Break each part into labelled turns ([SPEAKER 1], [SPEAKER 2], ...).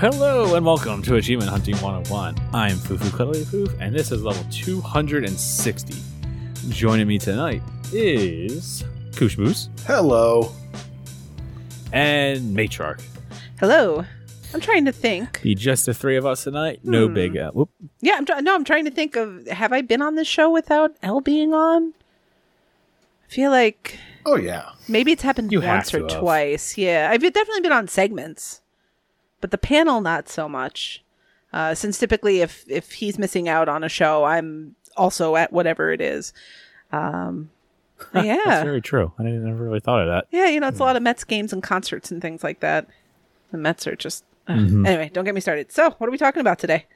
[SPEAKER 1] Hello and welcome to Achievement Hunting 101. I'm FuFu Cuddily Poof, and this is level 260. Joining me tonight is Kushboos
[SPEAKER 2] Hello.
[SPEAKER 1] and Matrarch.
[SPEAKER 3] Hello. I'm trying to think.
[SPEAKER 1] Be just the three of us tonight. No
[SPEAKER 3] Hmm.
[SPEAKER 1] big. Uh, whoop.
[SPEAKER 3] Yeah, I'm trying. No, I'm trying to think of. Have I been on this show without Ell being on? I feel like
[SPEAKER 2] Oh yeah.
[SPEAKER 3] maybe it's happened
[SPEAKER 1] You have
[SPEAKER 3] once or
[SPEAKER 1] have.
[SPEAKER 3] twice. Yeah, I've definitely been on segments, but the panel not so much. Uh, since typically, if if he's missing out on a show, I'm also at whatever it is. Um, yeah, That's
[SPEAKER 1] very true. I didn't never really thought of that.
[SPEAKER 3] yeah. You know, it's a lot of Mets games and concerts and things like that. The Mets are just. ugh.
[SPEAKER 1] Mm-hmm.
[SPEAKER 3] Anyway, don't get me started. So, what are we talking about today?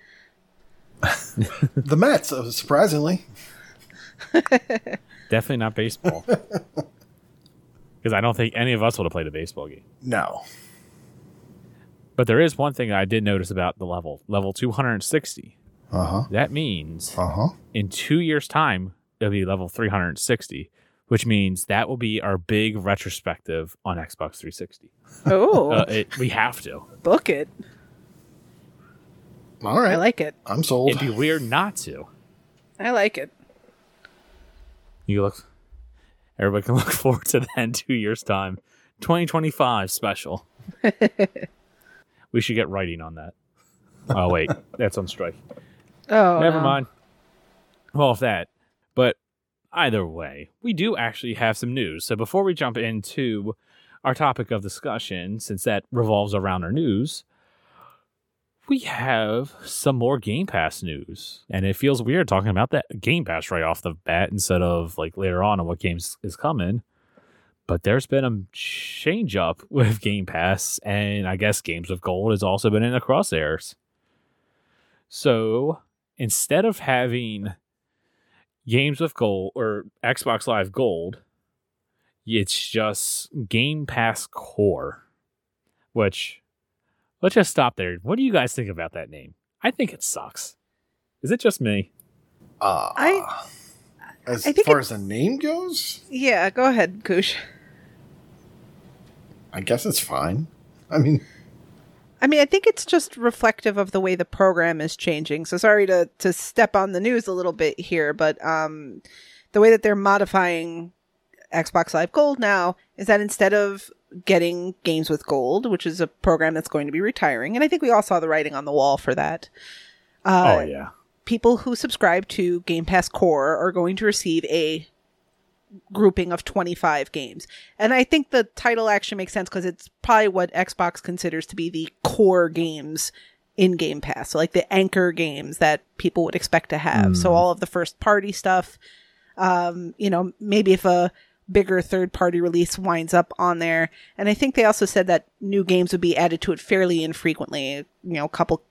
[SPEAKER 2] The Mets, uh, surprisingly.
[SPEAKER 1] Definitely not baseball. Because I don't think any of us would have played a baseball game.
[SPEAKER 2] No.
[SPEAKER 1] But there is one thing I did notice about the level level 260.
[SPEAKER 2] Uh huh.
[SPEAKER 1] That means
[SPEAKER 2] Uh huh.
[SPEAKER 1] in two years' time, it'll be level 360, which means that will be our big retrospective on Xbox 360.
[SPEAKER 3] Oh,
[SPEAKER 1] Uh, it, we have to.
[SPEAKER 3] book it.
[SPEAKER 2] All right.
[SPEAKER 3] I like it.
[SPEAKER 2] I'm sold.
[SPEAKER 1] It'd be weird not to.
[SPEAKER 3] I like it.
[SPEAKER 1] You look. Everybody can look forward to that in two years' time. 2025 special. we should get writing on that. Oh wait, that's on strike.
[SPEAKER 3] Oh,
[SPEAKER 1] Never
[SPEAKER 3] no.
[SPEAKER 1] mind. Well, if that. But either way, we do actually have some news. So before we jump into our topic of discussion, since that revolves around our news, we have some more Game Pass news. And it feels weird talking about that Game Pass right off the bat instead of like later on on what games is coming. But there's been a change up with Game Pass, and I guess Games with Gold has also been in the crosshairs. So instead of having games with gold or Xbox Live Gold, it's just Game Pass Core. Which let's just stop there. What do you guys think about that name? I think it sucks. Is it just me?
[SPEAKER 2] Uh,
[SPEAKER 3] I-
[SPEAKER 2] as
[SPEAKER 3] I
[SPEAKER 2] far as the name goes,
[SPEAKER 3] Yeah, go ahead, Koosh.
[SPEAKER 2] I guess it's fine. I mean,
[SPEAKER 3] I mean, I think it's just reflective of the way the program is changing. So sorry to to step on the news a little bit here, but um, the way that they're modifying Xbox Live Gold now is that instead of getting games with gold, which is a program that's going to be retiring, and I think we all saw the writing on the wall for that. Uh,
[SPEAKER 1] oh yeah.
[SPEAKER 3] people who subscribe to Game Pass Core are going to receive a grouping of 25 games. And I think the title actually makes sense because it's probably what Xbox considers to be the core games in Game Pass. So, like the anchor games that people would expect to have. So, all of the first party stuff. Um, you know, maybe if a bigger third party release winds up on there. And I think they also said that new games would be added to it fairly infrequently, you know, a couple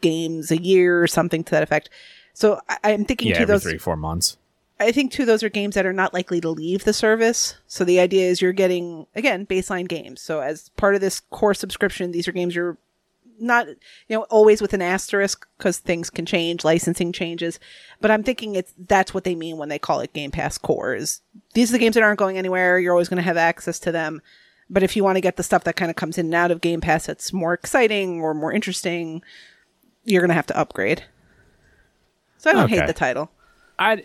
[SPEAKER 3] games a year or something to that effect. So I, I'm thinking
[SPEAKER 1] Yeah, every
[SPEAKER 3] those
[SPEAKER 1] three, four months.
[SPEAKER 3] I think too those are games that are not likely to leave the service. So the idea is you're getting again baseline games. So as part of this core subscription, these are games you're not you know always with an asterisk because things can change, licensing changes. But I'm thinking it's that's what they mean when they call it Game Pass Core. Is these are the games that aren't going anywhere. You're always going to have access to them. But if you want to get the stuff that kind of comes in and out of Game Pass that's more exciting or more interesting, you're going to have to upgrade. So I don't
[SPEAKER 1] Okay.
[SPEAKER 3] hate the title.
[SPEAKER 1] I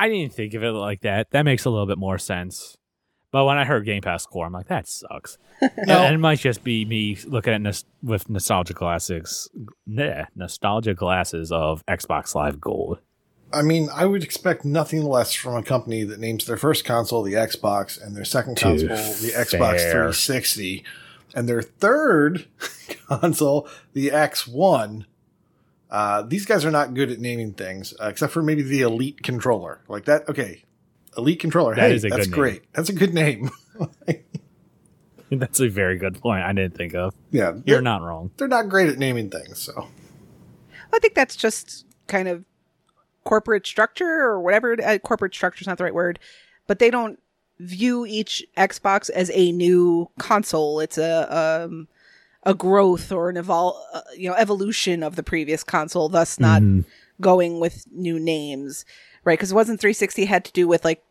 [SPEAKER 1] I didn't think of it like that. That makes a little bit more sense. But when I heard Game Pass Core, I'm like, that sucks.
[SPEAKER 2] no.
[SPEAKER 1] And it might just be me looking at nos- with nostalgia glasses, nah, nostalgia glasses of Xbox Live Gold.
[SPEAKER 2] I mean, I would expect nothing less from a company that names their first console the Xbox and their second
[SPEAKER 1] Too
[SPEAKER 2] console the Xbox
[SPEAKER 1] fair.
[SPEAKER 2] 360 and their third console the X1. Uh, these guys are not good at naming things, uh, except for maybe the Elite controller. Like that, okay. Elite controller.
[SPEAKER 1] That
[SPEAKER 2] hey,
[SPEAKER 1] is a
[SPEAKER 2] that's
[SPEAKER 1] good name.
[SPEAKER 2] great. That's a good name.
[SPEAKER 1] That's a very good point. I didn't think of.
[SPEAKER 2] yeah,
[SPEAKER 1] You're
[SPEAKER 2] they're,
[SPEAKER 1] not wrong.
[SPEAKER 2] they're not great at naming things. So
[SPEAKER 3] I think that's just kind of corporate structure or whatever. Uh, corporate structure is not the right word, but they don't view each Xbox as a new console. It's a um, a growth or an evol- uh, you know evolution of the previous console, thus not
[SPEAKER 1] Mhm.
[SPEAKER 3] going with new names, right? Because it wasn't 360 had to do with like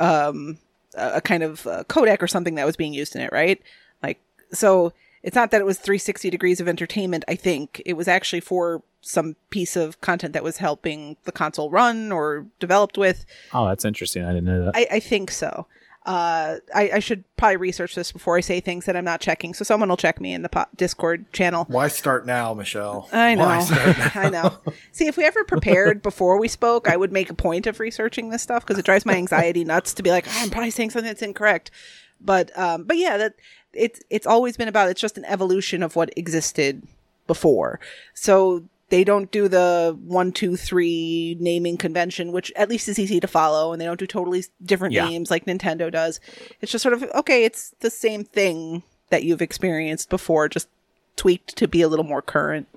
[SPEAKER 3] um a a kind of uh, codec or something that was being used in it, right? Like so it's not that it was 360 degrees of entertainment. I think it was actually for some piece of content that was helping the console run or developed with.
[SPEAKER 1] Oh, that's interesting. I didn't know that.
[SPEAKER 3] I, I think so. Uh, I, I should probably research this before I say things that I'm not checking. So someone will check me in the po- Discord channel.
[SPEAKER 2] Why start now, Michelle?
[SPEAKER 3] I know.
[SPEAKER 2] Why start now?
[SPEAKER 3] I know. See, if we ever prepared before we spoke, I would make a point of researching this stuff because it drives my anxiety nuts to be like, "Oh, I'm probably saying something that's incorrect. But, um, but yeah, that it's it's always been about. It's just an evolution of what existed before. So they don't do the one, two, three naming convention, which at least is easy to follow, and they don't do totally different
[SPEAKER 1] Yeah.
[SPEAKER 3] names like Nintendo does. It's just sort of okay. It's the same thing that you've experienced before, just tweaked to be a little more current.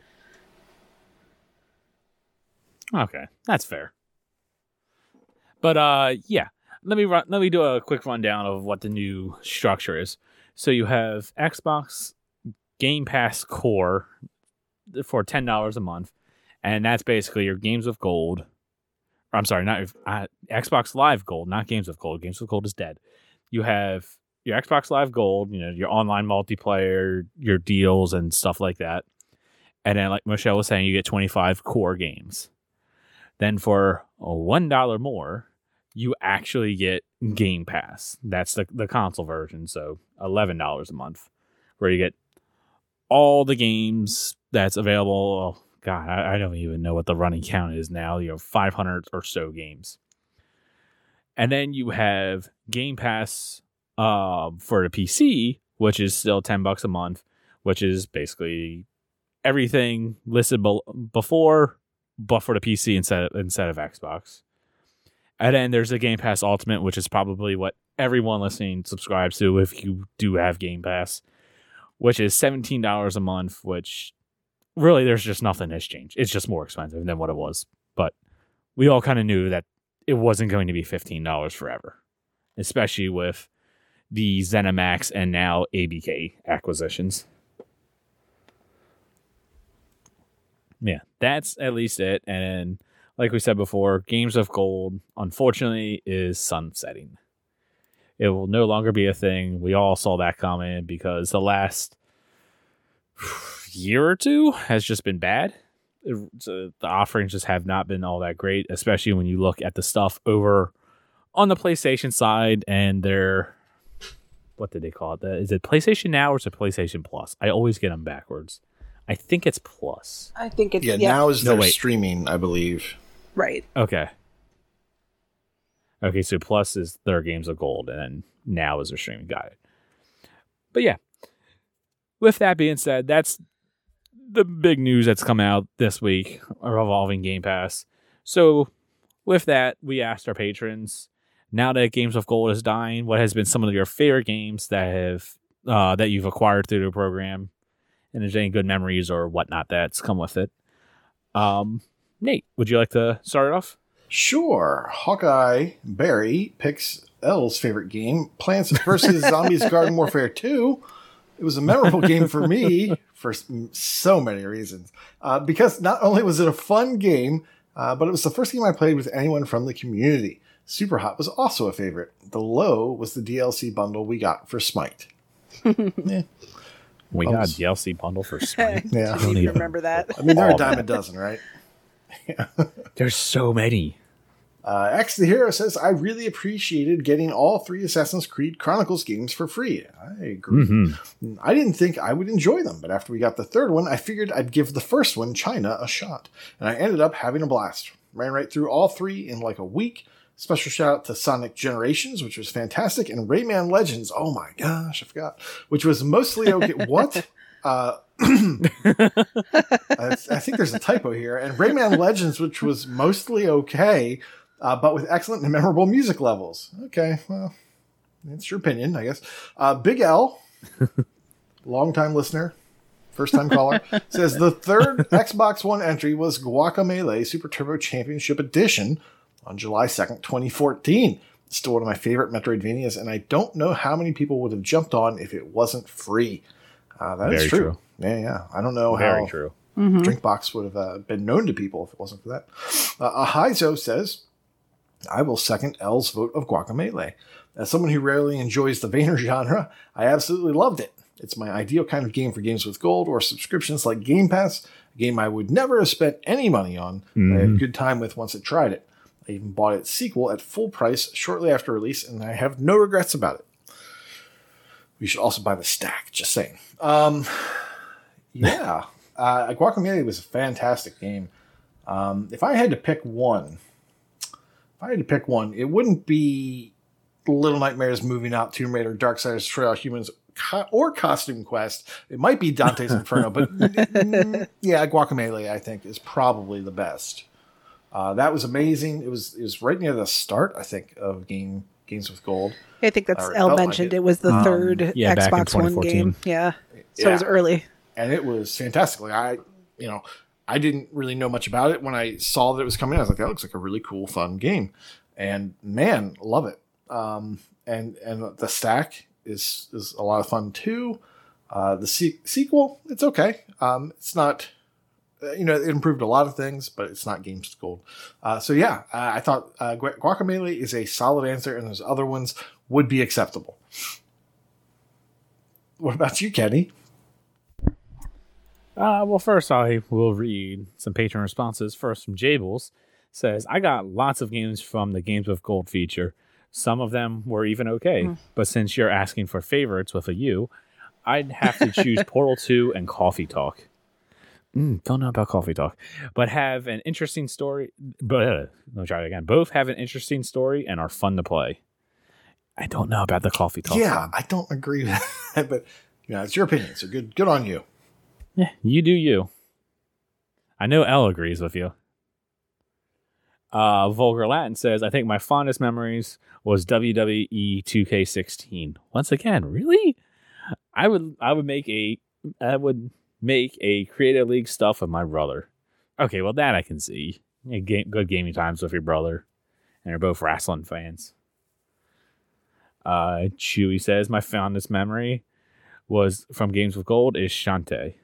[SPEAKER 1] Okay, that's fair. But uh, yeah, let me run. Let me do a quick rundown of what the new structure is. So you have Xbox Game Pass Core for ten dollars a month, and that's basically your Games of Gold. or, I'm sorry, not uh, Xbox Live Gold, not Games of Gold. Games of Gold is dead. You have your Xbox Live Gold, you know, your online multiplayer, your deals and stuff like that. And then, like Michelle was saying, you get 25 core games. Then for one dollar more, you actually get Game Pass. That's the the console version, so eleven dollars a month, where you get all the games that's available. Oh, God, I, I don't even know what the running count is now. You five hundred or so games, and then you have Game Pass uh, for the PC, which is still ten bucks a month, which is basically everything listed be- before but for the PC instead of, instead of Xbox. And then there's the Game Pass Ultimate, which is probably what everyone listening subscribes to if you do have Game Pass, which is seventeen dollars a month. Which really, there's just nothing has changed. It's just more expensive than what it was. But we all kind of knew that it wasn't going to be fifteen dollars forever, especially with the ZeniMax and now ABK acquisitions. Yeah, that's at least it. And like we said before, Games of Gold, unfortunately, is sunsetting. It will no longer be a thing. We all saw that coming because the last year or two has just been bad. Uh, it- the the offerings just have not been all that great, especially when you look at the stuff over on the PlayStation side and their what did they call it? The- it PlayStation Now or is it PlayStation Plus? I always get them backwards. I think it's Plus.
[SPEAKER 3] I think it's
[SPEAKER 2] Yeah,
[SPEAKER 3] yeah,
[SPEAKER 2] now is
[SPEAKER 1] No,
[SPEAKER 2] their
[SPEAKER 1] wait.
[SPEAKER 2] streaming, I believe.
[SPEAKER 3] right.
[SPEAKER 1] Okay. Okay, so plus is their games of gold, and then now is their streaming. Got it. But yeah, with that being said, that's the big news that's come out this week revolving Game Pass. So with that, we asked our patrons, now that Games of Gold is dying, what has been some of your favorite games that have uh, that you've acquired through the program, and there's any good memories or whatnot that's come with it. Um, Nate, would you like to start it off?
[SPEAKER 2] Sure. Hawkeye Barry picks Ell's favorite game, Plants vs. Zombies Garden Warfare 2. It was a memorable game for me for so many reasons. Uh, because not only was it a fun game, uh, but it was the first game I played with anyone from the community. Super Hot was also a favorite. The low was the DLC bundle we got for Smite. Yeah.
[SPEAKER 1] We got a
[SPEAKER 2] s-
[SPEAKER 1] DLC bundle for Smite.
[SPEAKER 2] Yeah.
[SPEAKER 3] I
[SPEAKER 1] don't
[SPEAKER 3] don't
[SPEAKER 1] even-
[SPEAKER 3] remember that.
[SPEAKER 2] I mean, they're a dime a dozen, right?
[SPEAKER 1] There's so many.
[SPEAKER 2] Uh, Exe the Hero says, I really appreciated getting all three Assassin's Creed Chronicles games for free. I agree.
[SPEAKER 1] hmm
[SPEAKER 2] I didn't think I would enjoy them, but after we got the third one, I figured I'd give the first one, China, a shot. And I ended up having a blast. Ran right through all three in like a week. Special shout out to Sonic Generations, which was fantastic, and Rayman Legends. Oh my gosh, I forgot. Which was mostly okay. what? Uh, I, I think there's a typo here. And Rayman Legends, which was mostly okay, uh, but with excellent and memorable music levels. Okay, well, it's your opinion, I guess. Uh, Big Ell, longtime listener, first time caller, says the third Xbox One entry was Guacamelee Super Turbo Championship Edition on July 2nd, 2014. Still one of my favorite Metroidvanias, and I don't know how many people would have jumped on if it wasn't free. Uh, that is
[SPEAKER 1] Very
[SPEAKER 2] true.
[SPEAKER 1] true.
[SPEAKER 2] Yeah, yeah. I don't know
[SPEAKER 1] Very
[SPEAKER 2] how
[SPEAKER 1] true.
[SPEAKER 2] Drinkbox would have uh, been known to people if it wasn't for that. Uh, Ahizo says, I will second Ell's vote of Guacamelee. As someone who rarely enjoys the Veiner genre, I absolutely loved it. It's my ideal kind of game for games with gold or subscriptions like Game Pass, a game I would never have spent any money on, but I had a good time with once I tried it. I even bought its sequel at full price shortly after release, and I have no regrets about it. We should also buy the stack, just saying. Um, yeah, uh, Guacamelee was a fantastic game. Um, if I had to pick one, if I had to pick one, it wouldn't be Little Nightmares, Moving Out, Tomb Raider, Darksiders, Destroy All Humans, co- or Costume Quest. It might be Dante's Inferno, but mm, yeah, Guacamelee I think is probably the best. Uh, that was amazing. It was it was right near the start, I think, of game games with gold.
[SPEAKER 3] I think that's
[SPEAKER 2] Or it
[SPEAKER 3] Ell
[SPEAKER 2] felt like
[SPEAKER 3] mentioned.
[SPEAKER 2] it.
[SPEAKER 3] it. was the
[SPEAKER 2] Um,
[SPEAKER 3] third
[SPEAKER 1] yeah,
[SPEAKER 3] Xbox One game. Yeah, so it was early.
[SPEAKER 2] and it was fantastic. Like I, you know, I didn't really know much about it when I saw that it was coming. I was like, that looks like a really cool, fun game, and man, love it. Um, and and the stack is is a lot of fun too. Uh, the se- sequel, it's okay. Um, it's not, uh, you know, it improved a lot of things, but it's not games gold. Uh, so yeah, I thought uh, Gu- Guacamelee is a solid answer, and those other ones would be acceptable. What about you, Kenny?
[SPEAKER 1] Uh, well, first I will read some patron responses. First from Jables says, I got lots of games from the Games with Gold feature. Some of them were even okay, but since you're asking for favorites with a U, I'd have to choose Portal 2 and Coffee Talk. Mm, don't know about Coffee Talk, but have an interesting story. But uh, let me try it again. Both have an interesting story and are fun to play. I don't know about the Coffee Talk.
[SPEAKER 2] Yeah,
[SPEAKER 1] one.
[SPEAKER 2] I don't agree with that, but you know, it's your opinion, so good good on you.
[SPEAKER 1] Yeah, you do you. I know Elle agrees with you. Uh, Vulgar Latin says, I think my fondest memories was WWE 2K16. Once again, really? I would I would make a I would make a creative league stuff with my brother. Okay, well that I can see. Yeah, game, good gaming times with your brother. And they're both wrestling fans. Uh Chewy says, my fondest memory was from Games with Gold is Shantae.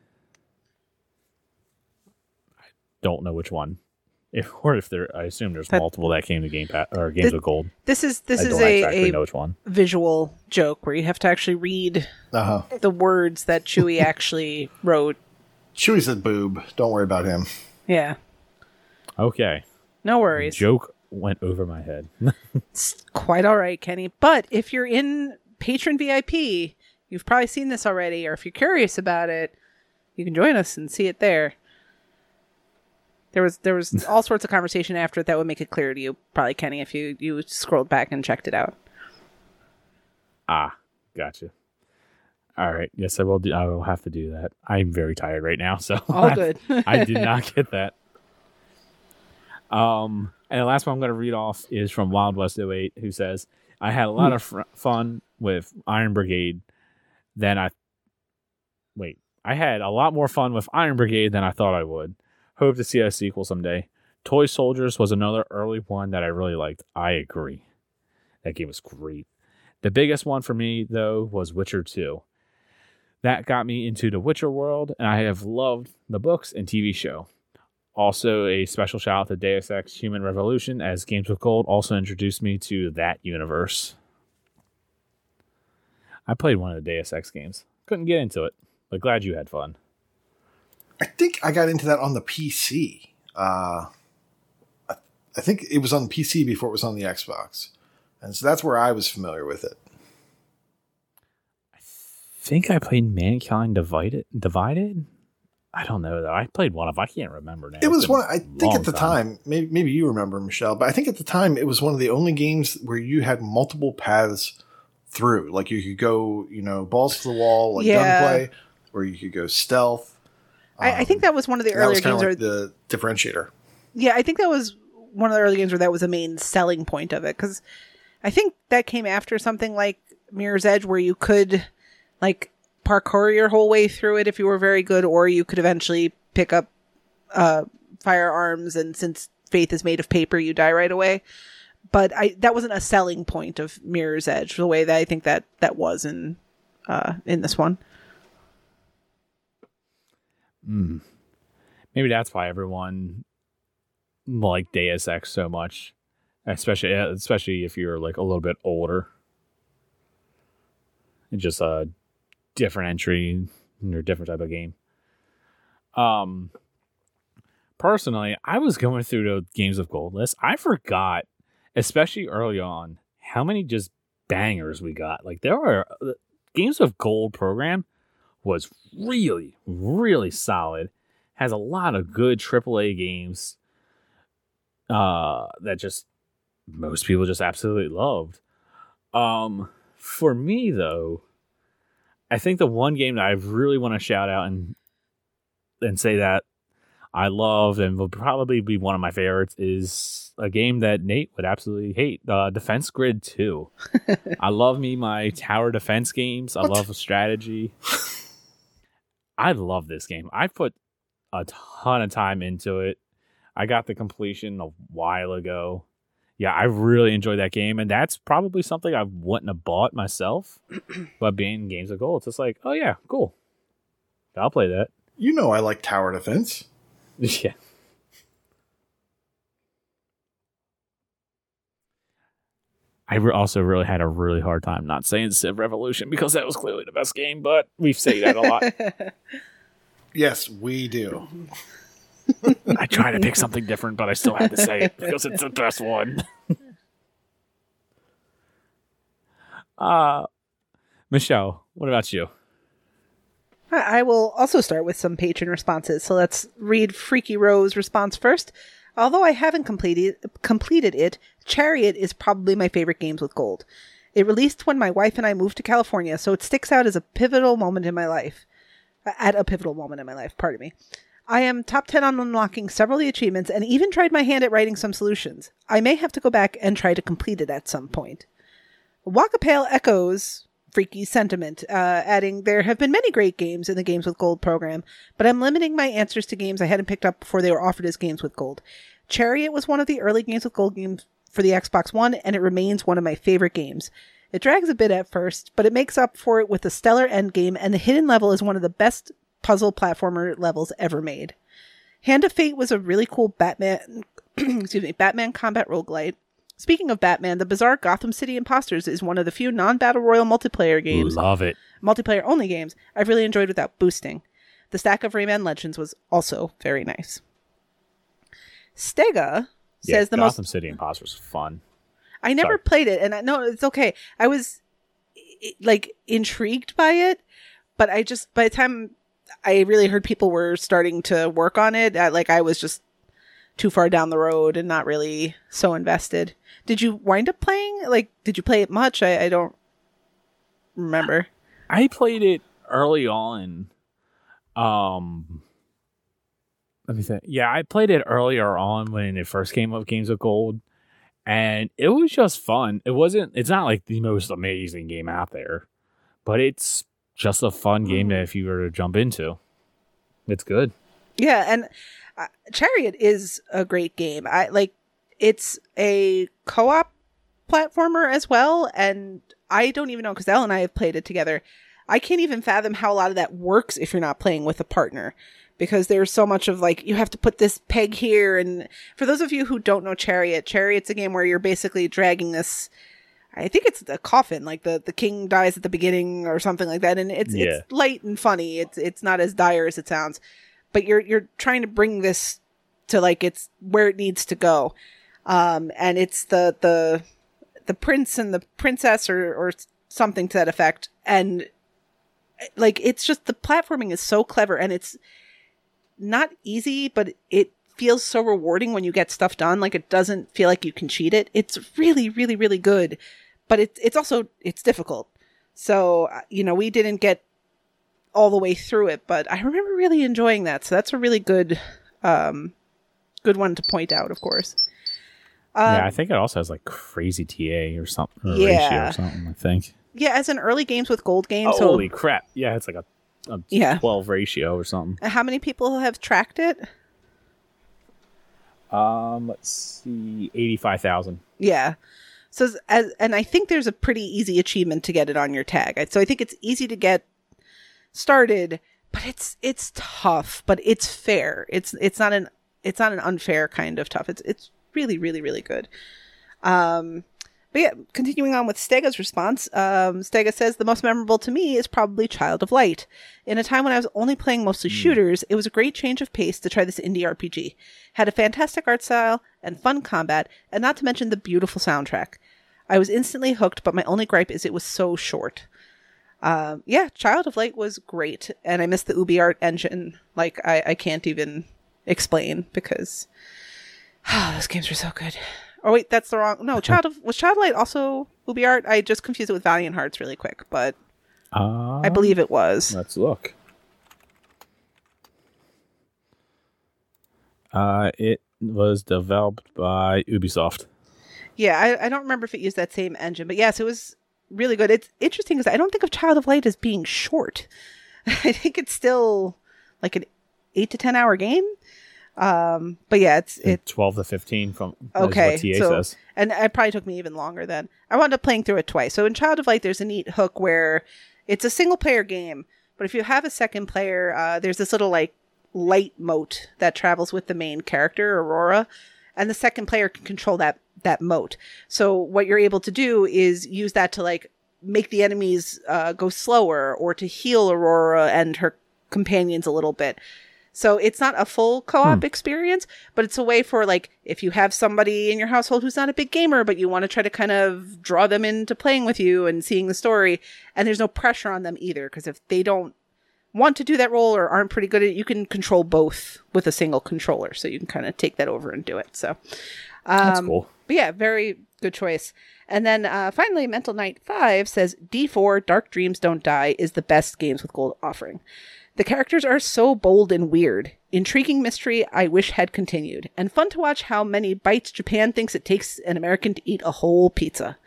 [SPEAKER 1] I don't know which one. If or if there I assume there's
[SPEAKER 3] That-
[SPEAKER 1] multiple that came to Game Pass or Games
[SPEAKER 3] Th-
[SPEAKER 1] with Gold.
[SPEAKER 3] This is this
[SPEAKER 1] I
[SPEAKER 3] is a,
[SPEAKER 1] exactly
[SPEAKER 3] a
[SPEAKER 1] one.
[SPEAKER 3] visual joke where you have to actually read
[SPEAKER 2] Uh huh.
[SPEAKER 3] the words that Chewie actually wrote.
[SPEAKER 2] Chewy said boob. Don't worry about him.
[SPEAKER 3] Yeah,
[SPEAKER 1] Okay.
[SPEAKER 3] no worries.
[SPEAKER 1] Joke went over my head.
[SPEAKER 3] It's quite all right, Kenny. But if you're in patron VIP, you've probably seen this already, or if you're curious about it, you can join us and see it there. There was there was all sorts of conversation after it that would make it clear to you, probably Kenny, if you you scrolled back and checked it out.
[SPEAKER 1] ah, gotcha. All right. Yes, I will do I will have to do that. I'm very tired right now, so
[SPEAKER 3] All good.
[SPEAKER 1] I did not get that. Um, and the last one I'm going to read off is from Wild West 08, who says, I had a lot of fr- fun with Iron Brigade than I. Wait, I had a lot more fun with Iron Brigade than I thought I would. Hope to see a sequel someday. Toy Soldiers was another early one that I really liked. I agree. That game was great. The biggest one for me, though, was Witcher 2 that got me into the Witcher world, and I have loved the books and TV show. Also, a special shout out to Deus Ex Human Revolution, as Games of Gold also introduced me to that universe. I played one of the Deus Ex games. Couldn't get into it, but glad you had fun.
[SPEAKER 2] I think I got into that on the PC. Uh, I, I think it was on the PC before it was on the Xbox, and so that's where I was familiar with it.
[SPEAKER 1] I think I played Mankind Divided. Divided? I don't know though. I played one of. I can't remember now.
[SPEAKER 2] It was one. I think at the time, maybe maybe you remember Michelle, but I think at the time it was one of the only games where you had multiple paths through. Like you could go, you know, balls to the wall, like
[SPEAKER 3] Yeah.
[SPEAKER 2] gunplay, or you could go stealth.
[SPEAKER 3] I, I think that was one of the
[SPEAKER 2] Um,
[SPEAKER 3] earlier games
[SPEAKER 2] of
[SPEAKER 3] where
[SPEAKER 2] the differentiator.
[SPEAKER 3] Yeah, I think that was one of the early games where that was a main selling point of it because I think that came after something like Mirror's Edge, where you could like parkour your whole way through it if you were very good, or you could eventually pick up uh, firearms, and since Faith is made of paper, you die right away. But I that wasn't a selling point of Mirror's Edge the way that I think that that was in uh, in this one.
[SPEAKER 1] Mm. Maybe that's why everyone like Deus Ex so much, especially especially if you're like a little bit older. It just a different entry or different type of game. Um, personally, I was going through the games of gold list. I forgot, especially early on, how many just bangers we got. Like there were uh, games of gold program was really, really solid. Has a lot of good AAA games uh, that just most people just absolutely loved. Um, for me though, I think the one game that I really want to shout out and and say that I love and will probably be one of my favorites is a game that Nate would absolutely hate, uh, Defense Grid 2. I love me my tower defense games. I love strategy. I love this game. I put a ton of time into it. I got the completion a while ago. Yeah, I really enjoyed that game, and that's probably something I wouldn't have bought myself. but being games of gold, it's just like, oh yeah, cool. I'll play that.
[SPEAKER 2] You know I like tower defense.
[SPEAKER 1] Yeah. I re- also really had a really hard time not saying Civ Revolution because that was clearly the best game, but we say that a lot.
[SPEAKER 2] Yes, we do.
[SPEAKER 1] I try to pick something different, but I still had to say it because it's the best one. uh Michelle, what about you?
[SPEAKER 3] I I will also start with some patron responses. So let's read Freaky Rose response first. Although I haven't completed completed it, Chariot is probably my favorite games with gold. It released when my wife and I moved to California, so it sticks out as a pivotal moment in my life. At a pivotal moment in my life, pardon me. I am top 10 on unlocking several of the achievements and even tried my hand at writing some solutions. I may have to go back and try to complete it at some point. Wakapale echoes freaky sentiment, uh, adding, There have been many great games in the Games with Gold program, but I'm limiting my answers to games I hadn't picked up before they were offered as Games with Gold. Chariot was one of the early Games with Gold games for the Xbox One, and it remains one of my favorite games. It drags a bit at first, but it makes up for it with a stellar endgame, and the hidden level is one of the best puzzle platformer levels ever made. Hand of Fate was a really cool Batman, excuse me, Batman combat roguelite. Speaking of Batman, the bizarre Gotham City Imposters is one of the few non-battle royal multiplayer games,
[SPEAKER 1] Love it.
[SPEAKER 3] multiplayer only games I've really enjoyed without boosting. The stack of Rayman Legends was also very nice. Stega
[SPEAKER 1] Yeah,
[SPEAKER 3] says the
[SPEAKER 1] Gotham
[SPEAKER 3] most
[SPEAKER 1] City Imposters is fun.
[SPEAKER 3] I never
[SPEAKER 1] Sorry.
[SPEAKER 3] played it, and I no, it's okay. I was like intrigued by it, but I just by the time I really heard people were starting to work on it, I, like I was just too far down the road and not really so invested. Did you wind up playing? Like, did you play it much? I, I don't remember.
[SPEAKER 1] I played it early on. Um, let me think. Yeah, I played it earlier on when it first came up, Games of Gold, and it was just fun. It wasn't. It's not like the most amazing game out there, but it's just a fun game that if you were to jump into, it's good.
[SPEAKER 3] Yeah, and uh, Chariot is a great game. I like it's a co-op platformer as well, and I don't even know because Ell and I have played it together. I can't even fathom how a lot of that works if you're not playing with a partner because there's so much of like you have to put this peg here. And for those of you who don't know chariot chariot's a game where you're basically dragging this i think it's a coffin like the the king dies at the beginning or something like that. And it's
[SPEAKER 1] Yeah.
[SPEAKER 3] it's light and funny. It's it's not as dire as it sounds but you're you're trying to bring this to like it's where it needs to go. Um and it's the the the prince and the princess or or something to that effect. And like it's just the platforming is so clever and it's not easy but it feels so rewarding when you get stuff done like it doesn't feel like you can cheat it it's really really really good but it's it's also it's difficult so uh, you know we didn't get all the way through it but i remember really enjoying that so that's a really good um good one to point out of course um,
[SPEAKER 1] yeah, I think it also has like crazy TA or something, or
[SPEAKER 3] Yeah.
[SPEAKER 1] ratio or something. I think.
[SPEAKER 3] yeah as an early games with gold game so
[SPEAKER 1] Holy crap! Yeah, it's like a, a
[SPEAKER 3] Yeah.
[SPEAKER 1] twelve ratio or something.
[SPEAKER 3] how many people have tracked it
[SPEAKER 1] Um, let's see, eighty-five thousand.
[SPEAKER 3] Yeah. So as and I think there's a pretty easy achievement to get it on your tag. So I think it's easy to get started, but it's it's tough, but it's fair. It's it's not an it's not an unfair kind of tough. It's it's really really really good. Um But yeah, continuing on with Stega's response, um, Stega says the most memorable to me is probably Child of Light. In a time when I was only playing mostly shooters, it was a great change of pace to try this indie RPG. Had a fantastic art style and fun combat, and not to mention the beautiful soundtrack. I was instantly hooked, but my only gripe is it was so short. Um, yeah, Child of Light was great, and I miss the UbiArt engine. Like I, I can't even explain because those games were so good. Oh wait, that's the wrong. No, Child of was Child of Light also UbiArt. I just confused it with Valiant Hearts really quick, but
[SPEAKER 1] Uh,
[SPEAKER 3] I believe it was.
[SPEAKER 1] Let's look. Uh, it was developed by Ubisoft.
[SPEAKER 3] Yeah, I, I don't remember if it used that same engine, but yes, it was really good. It's interesting because I don't think of Child of Light as being short. I think it's still like an eight to ten hour game. Um, but yeah, it's it.
[SPEAKER 1] Twelve to fifteen from
[SPEAKER 3] Okay,
[SPEAKER 1] what TA
[SPEAKER 3] so
[SPEAKER 1] says.
[SPEAKER 3] and it probably took me even longer then. I wound up playing through it twice. So in Child of Light, there's a neat hook where it's a single player game, but if you have a second player, uh, there's this little like light mote that travels with the main character, Aurora, and the second player can control that that mote. So what you're able to do is use that to like make the enemies uh, go slower or to heal Aurora and her companions a little bit. So it's not a full co-op experience, but it's a way for like if you have somebody in your household who's not a big gamer, but you want to try to kind of draw them into playing with you and seeing the story, and there's no pressure on them either because if they don't want to do that role or aren't pretty good at it, you can control both with a single controller, so you can kind of take that over and do it. So
[SPEAKER 1] That's
[SPEAKER 3] um,
[SPEAKER 1] cool.
[SPEAKER 3] but yeah, very good choice. And then uh, finally, Mental Knight 5 says D4 Dark Dreams Don't Die is the best Games with Gold offering. The characters are so bold and weird. Intriguing mystery I wish had continued. And fun to watch how many bites Japan thinks it takes an American to eat a whole pizza.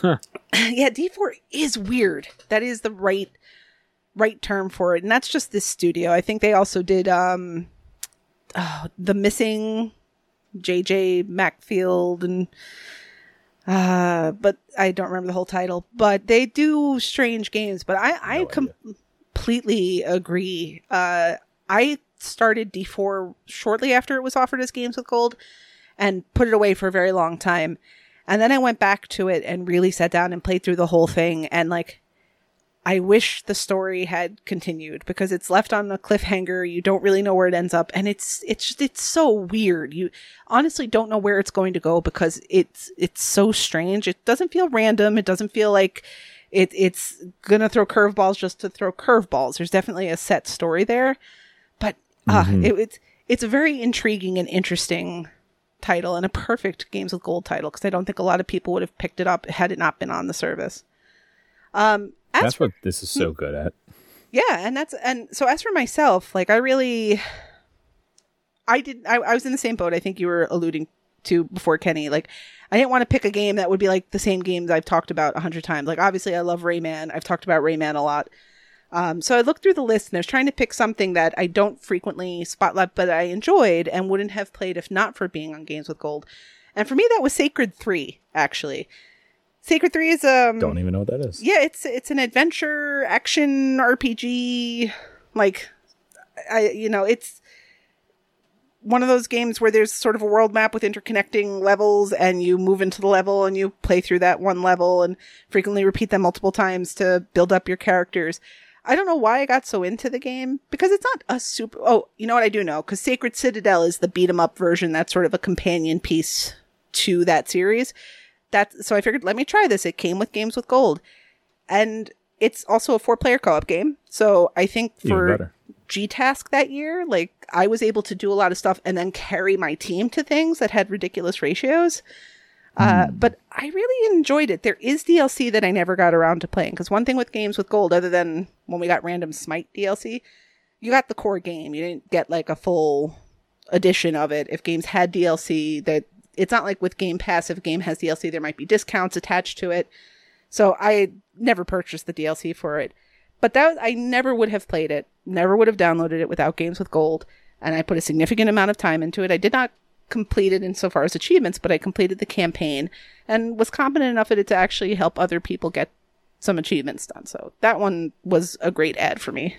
[SPEAKER 1] Huh.
[SPEAKER 3] yeah, D4 is weird. That is the right right term for it. And that's just this studio. I think they also did um oh, The Missing JJ Macfield and uh but I don't remember the whole title. But they do strange games, but I I
[SPEAKER 1] No
[SPEAKER 3] com- completely agree. Uh I started D4 shortly after it was offered as Games with Gold and put it away for a very long time. And then I went back to it and really sat down and played through the whole thing and like I wish the story had continued because it's left on a cliffhanger. You don't really know where it ends up, and it's it's just, it's so weird. You honestly don't know where it's going to go because it's it's so strange. It doesn't feel random. It doesn't feel like it it's gonna throw curveballs just to throw curveballs. There's definitely a set story there, but uh, it, it's it's a very intriguing and interesting title and a perfect Games with Gold title because I don't think a lot of people would have picked it up had it not been on the service. Um,
[SPEAKER 1] That's what this is so good at.
[SPEAKER 3] yeah, and that's and so as for myself, like I really I did I, I was in the same boat I think you were alluding to before Kenny. Like I didn't want to pick a game that would be like the same games I've talked about a hundred times. Like obviously I love Rayman. I've talked about Rayman a lot. Um, so I looked through the list and I was trying to pick something that I don't frequently spotlight, but I enjoyed and wouldn't have played if not for being on Games with Gold. And for me, that was Sacred Three. Actually, Sacred Three is um
[SPEAKER 1] Don't even know what that is.
[SPEAKER 3] yeah, it's it's an adventure action RPG. Like, I you know it's one of those games where there's sort of a world map with interconnecting levels, and you move into the level and you play through that one level and frequently repeat them multiple times to build up your characters. I don't know why I got so into the game because it's not a super. Oh, you know what I do know? Because Sacred Citadel is the beat 'em up version. That's sort of a companion piece to that series. That so I figured let me try this. It came with Games with Gold, and it's also a four player co op game. So I think for
[SPEAKER 1] better.
[SPEAKER 3] G Task that year, like I was able to do a lot of stuff and then carry my team to things that had ridiculous ratios. Uh, but I really enjoyed it. There is DLC that I never got around to playing because one thing with games with gold, other than when we got random Smite DLC, you got the core game. You didn't get like a full edition of it. If games had DLC, that it's not like with Game Pass. If a game has DLC, there might be discounts attached to it. So I never purchased the DLC for it. But that I never would have played it, never would have downloaded it without Games with Gold, and I put a significant amount of time into it. I did not complete it insofar as achievements, but I completed the campaign and was competent enough at it to actually help other people get some achievements done. So that one was a great ad for me.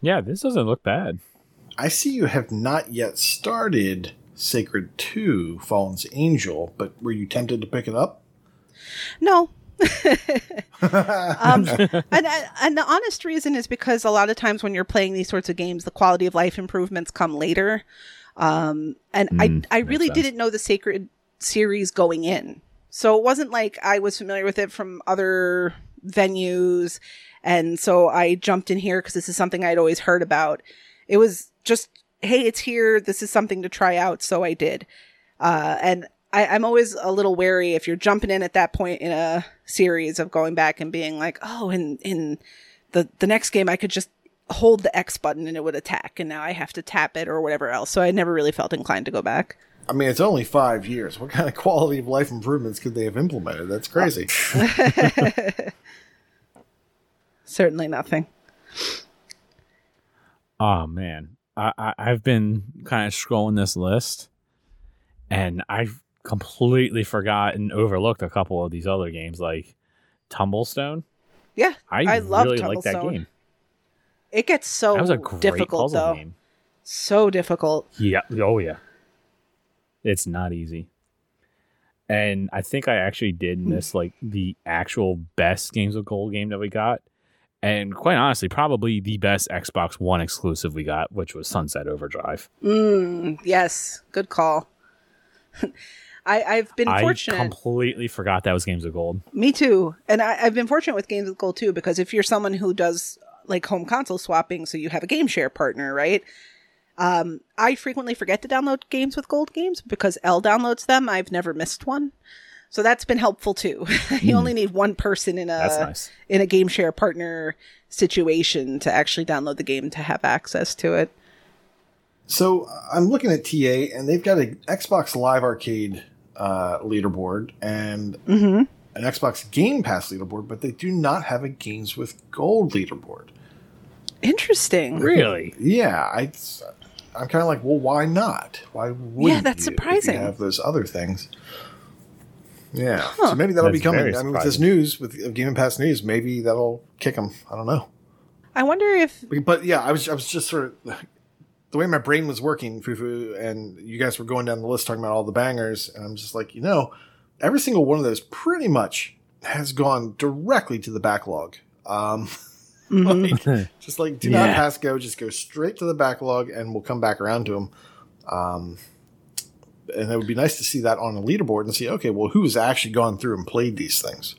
[SPEAKER 1] Yeah, this doesn't look bad.
[SPEAKER 2] I see you have not yet started Sacred 2 Fallen's Angel, but were you tempted to pick it up?
[SPEAKER 3] No. um, and and the honest reason is because a lot of times when you're playing these sorts of games, the quality of life improvements come later. Um, and
[SPEAKER 1] Mm,
[SPEAKER 3] I I really
[SPEAKER 1] sense.
[SPEAKER 3] didn't know the Sacred series going in, so it wasn't like I was familiar with it from other venues, and so I jumped in here because this is something I'd always heard about. It was just, hey, it's here. This is something to try out, so I did. Uh, and I, I'm always a little wary if you're jumping in at that point in a series of going back and being like, oh, in in the the next game I could just hold the X button and it would attack, and now I have to tap it or whatever else. So I never really felt inclined to go back.
[SPEAKER 2] I mean, it's only five years. What kind of quality of life improvements could they have implemented? That's crazy.
[SPEAKER 3] Certainly nothing.
[SPEAKER 1] Oh man, I, I I've been kind of scrolling this list, and I've completely forgot and overlooked a couple of these other games like Tumblestone.
[SPEAKER 3] Yeah,
[SPEAKER 1] I,
[SPEAKER 3] I love
[SPEAKER 1] really like that game.
[SPEAKER 3] it gets so
[SPEAKER 1] That was a great
[SPEAKER 3] difficult
[SPEAKER 1] puzzle
[SPEAKER 3] though.
[SPEAKER 1] game.
[SPEAKER 3] So difficult.
[SPEAKER 1] Yeah. Oh yeah. It's not easy. And I think I actually did miss like the actual best games of gold game that we got. And quite honestly, probably the best Xbox One exclusive we got, which was Sunset Overdrive.
[SPEAKER 3] Mm, yes, good call. I, I've been fortunate.
[SPEAKER 1] I
[SPEAKER 3] fortunate.
[SPEAKER 1] completely forgot that was Games of Gold.
[SPEAKER 3] Me too. And I, I've been fortunate with Games of Gold too, because if you're someone who does like home console swapping, so you have a game share partner, right? Um, I frequently forget to download games with gold games because Ell downloads them. I've never missed one. So that's been helpful too. you only need one person in a
[SPEAKER 1] nice.
[SPEAKER 3] in a game share partner situation to actually download the game to have access to it.
[SPEAKER 2] So I'm looking at TA, and they've got an Xbox Live Arcade uh, leaderboard and
[SPEAKER 3] Mm-hmm.
[SPEAKER 2] an Xbox Game Pass leaderboard, but they do not have a Games with Gold leaderboard.
[SPEAKER 3] Interesting.
[SPEAKER 1] Really?
[SPEAKER 2] Yeah, I, I'm kind of like, well, why not? Why would
[SPEAKER 3] that's
[SPEAKER 2] you, if
[SPEAKER 3] surprising.
[SPEAKER 2] you have those other things? Yeah, so maybe that'll be coming. I mean, with this news, with Game Pass news, maybe that'll kick them. I don't know.
[SPEAKER 3] I wonder if
[SPEAKER 2] But yeah, I was I was just sort of the way my brain was working, Fufu, and you guys were going down the list talking about all the bangers, and I'm just like, you know, every single one of those pretty much has gone directly to the backlog. Um, like, just like do not pass go, just go straight to the backlog, and we'll come back around to them. Um, and it would be nice to see that on a leaderboard and see, okay, well, who's actually gone through and played these things?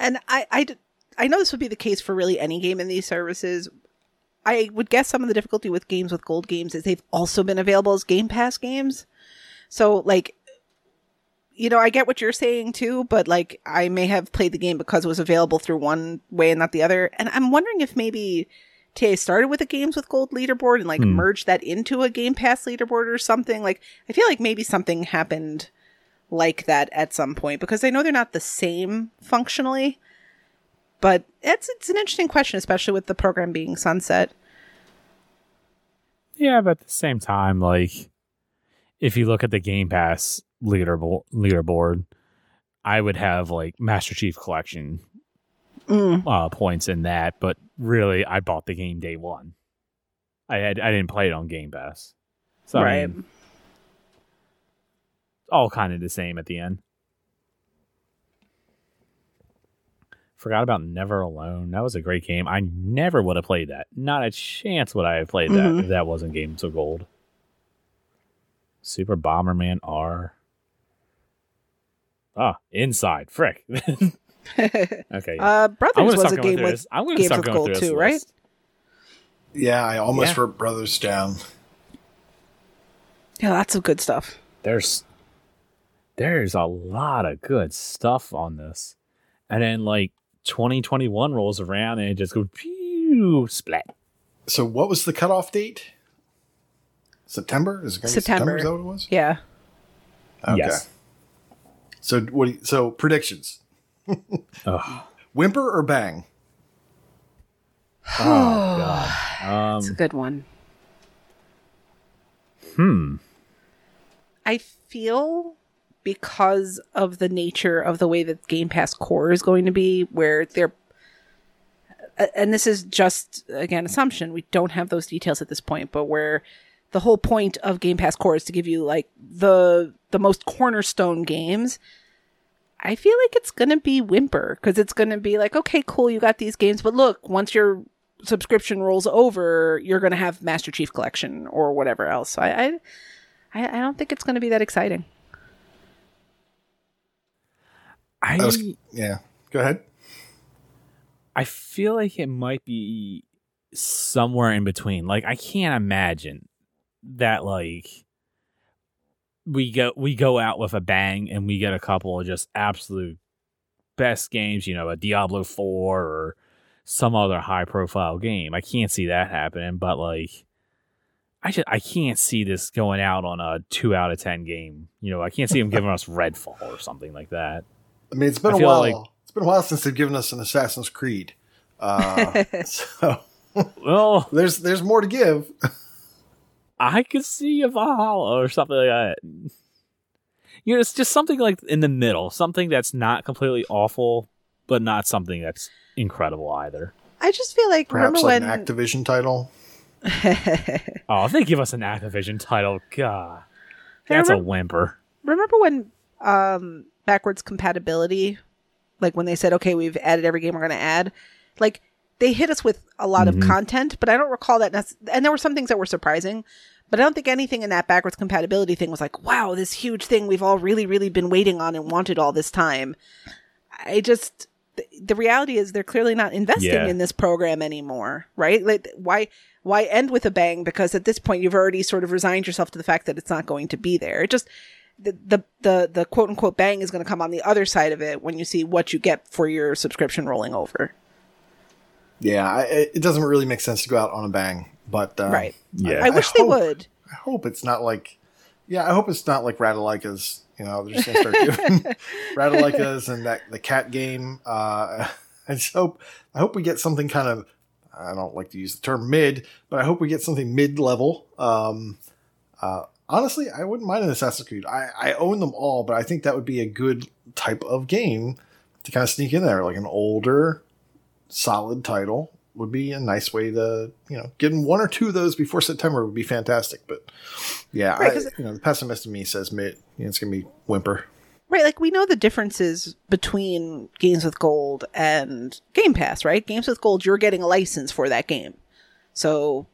[SPEAKER 3] and I, I, d- I know this would be the case for really any game in these services. I would guess some of the difficulty with games with gold games is they've also been available as Game Pass games. So, like, you know, I get what you're saying too, but like, I may have played the game because it was available through one way and not the other. And I'm wondering if maybe TA started with a games with gold leaderboard and like
[SPEAKER 1] Hmm.
[SPEAKER 3] merged that into a Game Pass leaderboard or something. Like, I feel like maybe something happened like that at some point because I know they're not the same functionally. But it's it's an interesting question, especially with the program being sunset.
[SPEAKER 1] Yeah, but at the same time, like if you look at the Game Pass leaderboard, leaderboard, I would have like Master Chief Collection
[SPEAKER 3] Mm.
[SPEAKER 1] uh, points in that, but really, I bought the game day one. I had I didn't play it on Game Pass, so I
[SPEAKER 3] Right.
[SPEAKER 1] mean, all kind of the same at the end. Forgot about Never Alone. That was a great game. I never would have played that. Not a chance would I have played that
[SPEAKER 3] Mhm.
[SPEAKER 1] if that wasn't Games of Gold. Super Bomberman R. Ah, Inside. Frick. okay.
[SPEAKER 3] uh, Brothers was a
[SPEAKER 1] going
[SPEAKER 3] game with
[SPEAKER 1] this. I'm gonna
[SPEAKER 3] games
[SPEAKER 1] start
[SPEAKER 3] with
[SPEAKER 1] going
[SPEAKER 3] gold too, right?
[SPEAKER 1] list.
[SPEAKER 2] Yeah, I almost
[SPEAKER 1] Yeah.
[SPEAKER 2] wrote Brothers down.
[SPEAKER 3] Yeah, lots of good stuff.
[SPEAKER 1] there's there's a lot of good stuff on this and then like 2021 rolls around and it just goes pew splat
[SPEAKER 2] So, what was the cutoff date? September? Is it going to
[SPEAKER 3] September.
[SPEAKER 2] September? Is that what it was?
[SPEAKER 3] Yeah.
[SPEAKER 2] Okay.
[SPEAKER 1] Yes.
[SPEAKER 2] So, what? Do you, so predictions: whimper or bang?
[SPEAKER 1] oh god um
[SPEAKER 3] It's a good one.
[SPEAKER 1] hmm
[SPEAKER 3] I feel because of the nature of the way that Game Pass Core is going to be, where they're, and this is just again assumption. We don't have those details at this point, but where the whole point of Game Pass Core is to give you like the the most cornerstone games. I feel like it's going to be whimper because it's going to be like, okay, cool, you got these games, but look, once your subscription rolls over, you're going to have Master Chief Collection or whatever else. So I, I, I don't think it's going to be that exciting.
[SPEAKER 1] I
[SPEAKER 2] I was- Yeah. Go ahead.
[SPEAKER 1] I feel like it might be somewhere in between. Like I can't imagine that like we go we go out with a bang and we get a couple of just absolute best games, you know, a Diablo 4 or some other high profile game. I can't see that happening, but like I just I can't see this going out on a 2 out of 10 game. You know, I can't see them giving us Redfall or something like that.
[SPEAKER 2] I mean, it's been
[SPEAKER 1] I
[SPEAKER 2] a while.
[SPEAKER 1] like-
[SPEAKER 2] it's been a while since they've given us an Assassin's Creed. Uh, so
[SPEAKER 1] Well,
[SPEAKER 2] there's there's more to give.
[SPEAKER 1] I could see a Valhalla or something like that. You know, it's just something like in the middle, something that's not completely awful, but not something that's incredible either.
[SPEAKER 3] I just feel like
[SPEAKER 2] Perhaps
[SPEAKER 3] remember
[SPEAKER 2] like
[SPEAKER 3] when
[SPEAKER 2] an Activision title.
[SPEAKER 1] Oh, if they give us an Activision title, God,
[SPEAKER 3] Hey,
[SPEAKER 1] that's a whimper.
[SPEAKER 3] remember when um backwards compatibility like when they said okay we've added every game we're going to add like they hit us with a lot
[SPEAKER 1] Mhm.
[SPEAKER 3] of content but i don't recall that nec- and there were some things that were surprising but i don't think anything in that backwards compatibility thing was like wow this huge thing we've all really really been waiting on and wanted all this time i just the, the reality is they're clearly not investing
[SPEAKER 1] Yeah.
[SPEAKER 3] in this program anymore right like why why end with a bang because at this point you've already sort of resigned yourself to the fact that it's not going to be there it just the the the, the quote unquote bang is going to come on the other side of it when you see what you get for your subscription rolling over.
[SPEAKER 2] Yeah, I, it it doesn't really make sense to go out on a bang, but uh,
[SPEAKER 3] right.
[SPEAKER 1] Yeah.
[SPEAKER 3] I wish they
[SPEAKER 2] hope-
[SPEAKER 3] would.
[SPEAKER 2] I hope it's not like, yeah, I hope it's not like Radalika's. You know, they're just gonna start doing Radalika's and that the cat game. Uh, I just hope I hope we get something kind of. I don't like to use the term mid, but I hope we get something mid level. Um, uh, honestly, I wouldn't mind an Assassin's Creed. I, I own them all, but I think that would be a good type of game to kind of sneak in there, like an older, solid title would be a nice way to you know getting one or two of those before September would be fantastic. But yeah,
[SPEAKER 3] Right,
[SPEAKER 2] I, you know the pessimist in me says mid. You know, it's gonna be whimper.
[SPEAKER 3] Right, like we know the differences between Games with Gold and Game Pass, right? Games with Gold, you're getting a license for that game. So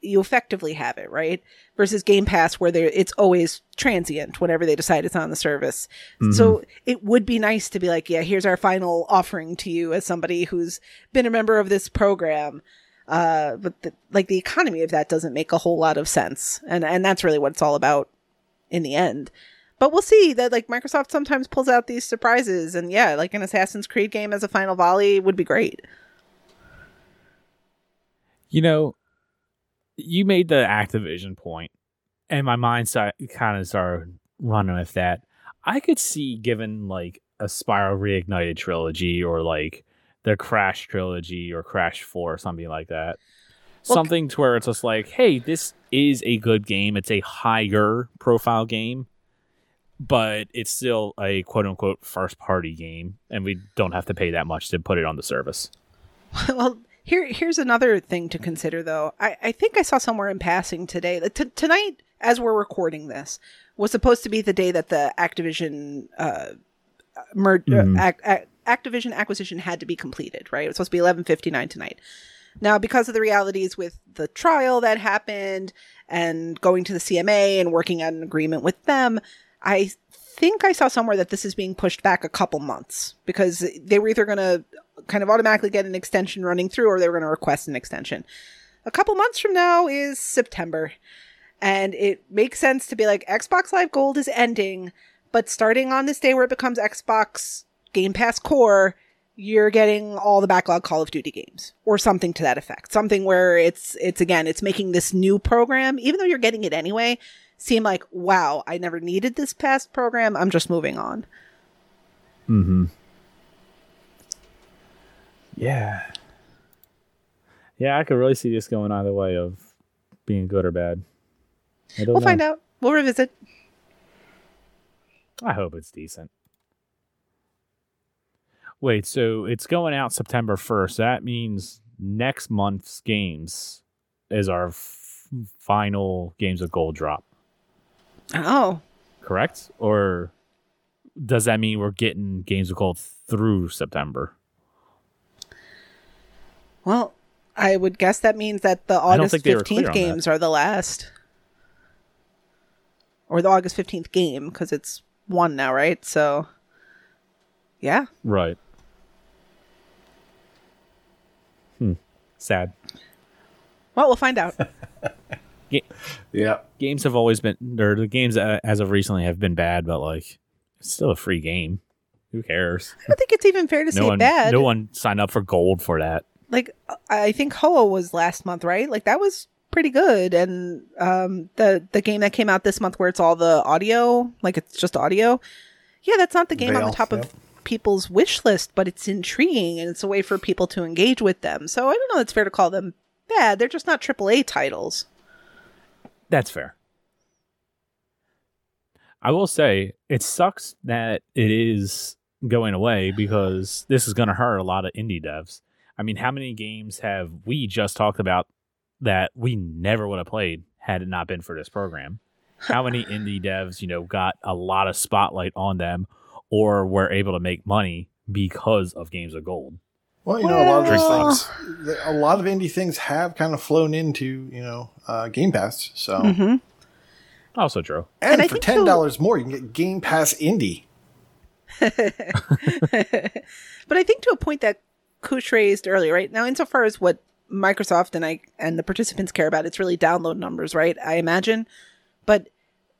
[SPEAKER 3] you effectively have it, right? Versus Game Pass where there it's always transient whenever they decide it's on the service. So it would be nice to be like, yeah, here's our final offering to you as somebody who's been a member of this program. Uh, but the, like the economy of that doesn't make a whole lot of sense. And and that's really what it's all about in the end. But we'll see that like Microsoft sometimes pulls out these surprises and yeah, like an Assassin's Creed game as a final volley would be great.
[SPEAKER 1] You know, you made the Activision point, and my mind kind of started running with that. I could see given like a Spyro Reignited trilogy or like the Crash trilogy or Crash 4 or something like that.
[SPEAKER 3] Well,
[SPEAKER 1] something to where it's just like, hey, this is a good game. It's a higher profile game, but it's still a quote unquote first party game, and we don't have to pay that much to put it on the service.
[SPEAKER 3] well, here here's another thing to consider though. I, I think I saw somewhere in passing today that t- tonight, as we're recording this, was supposed to be the day that the Activision uh, mer-
[SPEAKER 1] Mhm.
[SPEAKER 3] uh, ac- ac- Activision acquisition had to be completed. Right, it was supposed to be eleven fifty nine tonight. Now, because of the realities with the trial that happened and going to the CMA and working out an agreement with them, I think I saw somewhere that this is being pushed back a couple months because they were either going to kind of automatically get an extension running through or they were going to request an extension. A couple months from now is September. And it makes sense to be like Xbox Live Gold is ending, but starting on this day where it becomes Xbox Game Pass Core, you're getting all the backlog Call of Duty games or something to that effect. Something where it's it's again, it's making this new program, even though you're getting it anyway, seem like, wow, I never needed this past program. I'm just moving on.
[SPEAKER 1] Mm-hmm. Yeah. Yeah, I could really see this going either way of being good or bad. I don't
[SPEAKER 3] We'll
[SPEAKER 1] know.
[SPEAKER 3] find out. We'll revisit.
[SPEAKER 1] I hope it's decent. Wait, so it's going out September 1st. That means next month's games is our f- final Games of Gold drop,
[SPEAKER 3] Oh,
[SPEAKER 1] correct? Or does that mean we're getting games of gold through September?
[SPEAKER 3] Well, I would guess that means that the August
[SPEAKER 1] think they were clear
[SPEAKER 3] 15th
[SPEAKER 1] on
[SPEAKER 3] games are the last. Or the August 15th game, because it's one now, right? So, yeah.
[SPEAKER 1] Right. Hmm. Sad.
[SPEAKER 3] Well, we'll find out.
[SPEAKER 2] Yeah.
[SPEAKER 1] Games have always been, or the games uh, as of recently have been bad, but like, it's still a free game. Who cares?
[SPEAKER 3] I don't think it's even fair to
[SPEAKER 1] no
[SPEAKER 3] say
[SPEAKER 1] one,
[SPEAKER 3] bad.
[SPEAKER 1] no one signed up for gold for that.
[SPEAKER 3] Like I think Hoa was last month, right? Like that was pretty good. And um the the game that came out this month where it's all the audio, like it's just audio. Yeah, that's not the game on the top
[SPEAKER 2] yep.
[SPEAKER 3] of people's wish list, but it's intriguing and it's a way for people to engage with them. So I don't know it's fair to call them bad. They're just not AAA titles.
[SPEAKER 1] That's fair. I will say it sucks that it is going away because this is going to hurt a lot of indie devs. I mean, how many games have we just talked about that we never would have played had it not been for this program? How many indie devs, you know, got a lot of spotlight on them or were able to make money because of Games of Gold?
[SPEAKER 2] Well, you know, a lot of
[SPEAKER 3] Well-
[SPEAKER 2] things, a lot of indie things have kind of flown into, you know, uh, Game Pass. So,
[SPEAKER 3] Mhm.
[SPEAKER 1] Also true.
[SPEAKER 2] and,
[SPEAKER 3] And
[SPEAKER 2] for ten dollars more, you can get Game Pass Indie.
[SPEAKER 3] but I think to a point that Koosh raised earlier, right? Now, insofar as what Microsoft and I and the participants care about, it's really download numbers, right? I imagine. But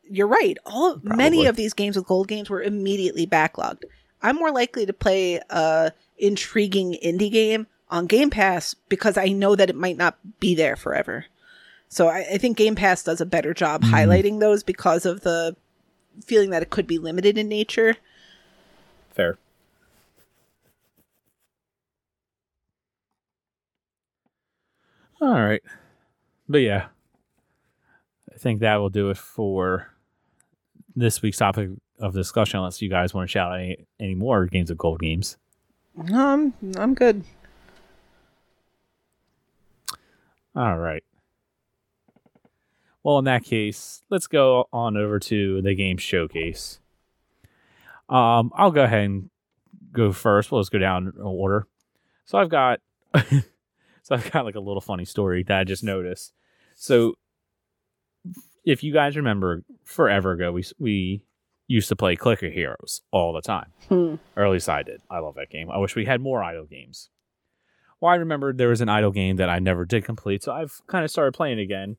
[SPEAKER 3] you're right. All many of these games with gold games were immediately backlogged. I'm more likely to play a intriguing indie game on Game Pass because I know that it might not be there forever. So I, I think Game Pass does a better job mm-hmm. highlighting those because of the feeling that it could be limited in nature.
[SPEAKER 1] Fair. All right. But yeah, I think that will do it for this week's topic of discussion, unless you guys want to shout out any, any more games of gold games.
[SPEAKER 3] Um, I'm good.
[SPEAKER 1] All right. Well, in that case, let's go on over to the game showcase. Um, I'll go ahead and go first. We'll just go down in order. So I've got, so I've got like a little funny story that I just noticed. So, if you guys remember, forever ago, we we used to play Clicker Heroes all the time
[SPEAKER 3] Hmm.
[SPEAKER 1] or at least I did. I love that game. I wish we had more idle games. Well, I remembered there was an idle game that I never did complete, so I've kind of started playing again.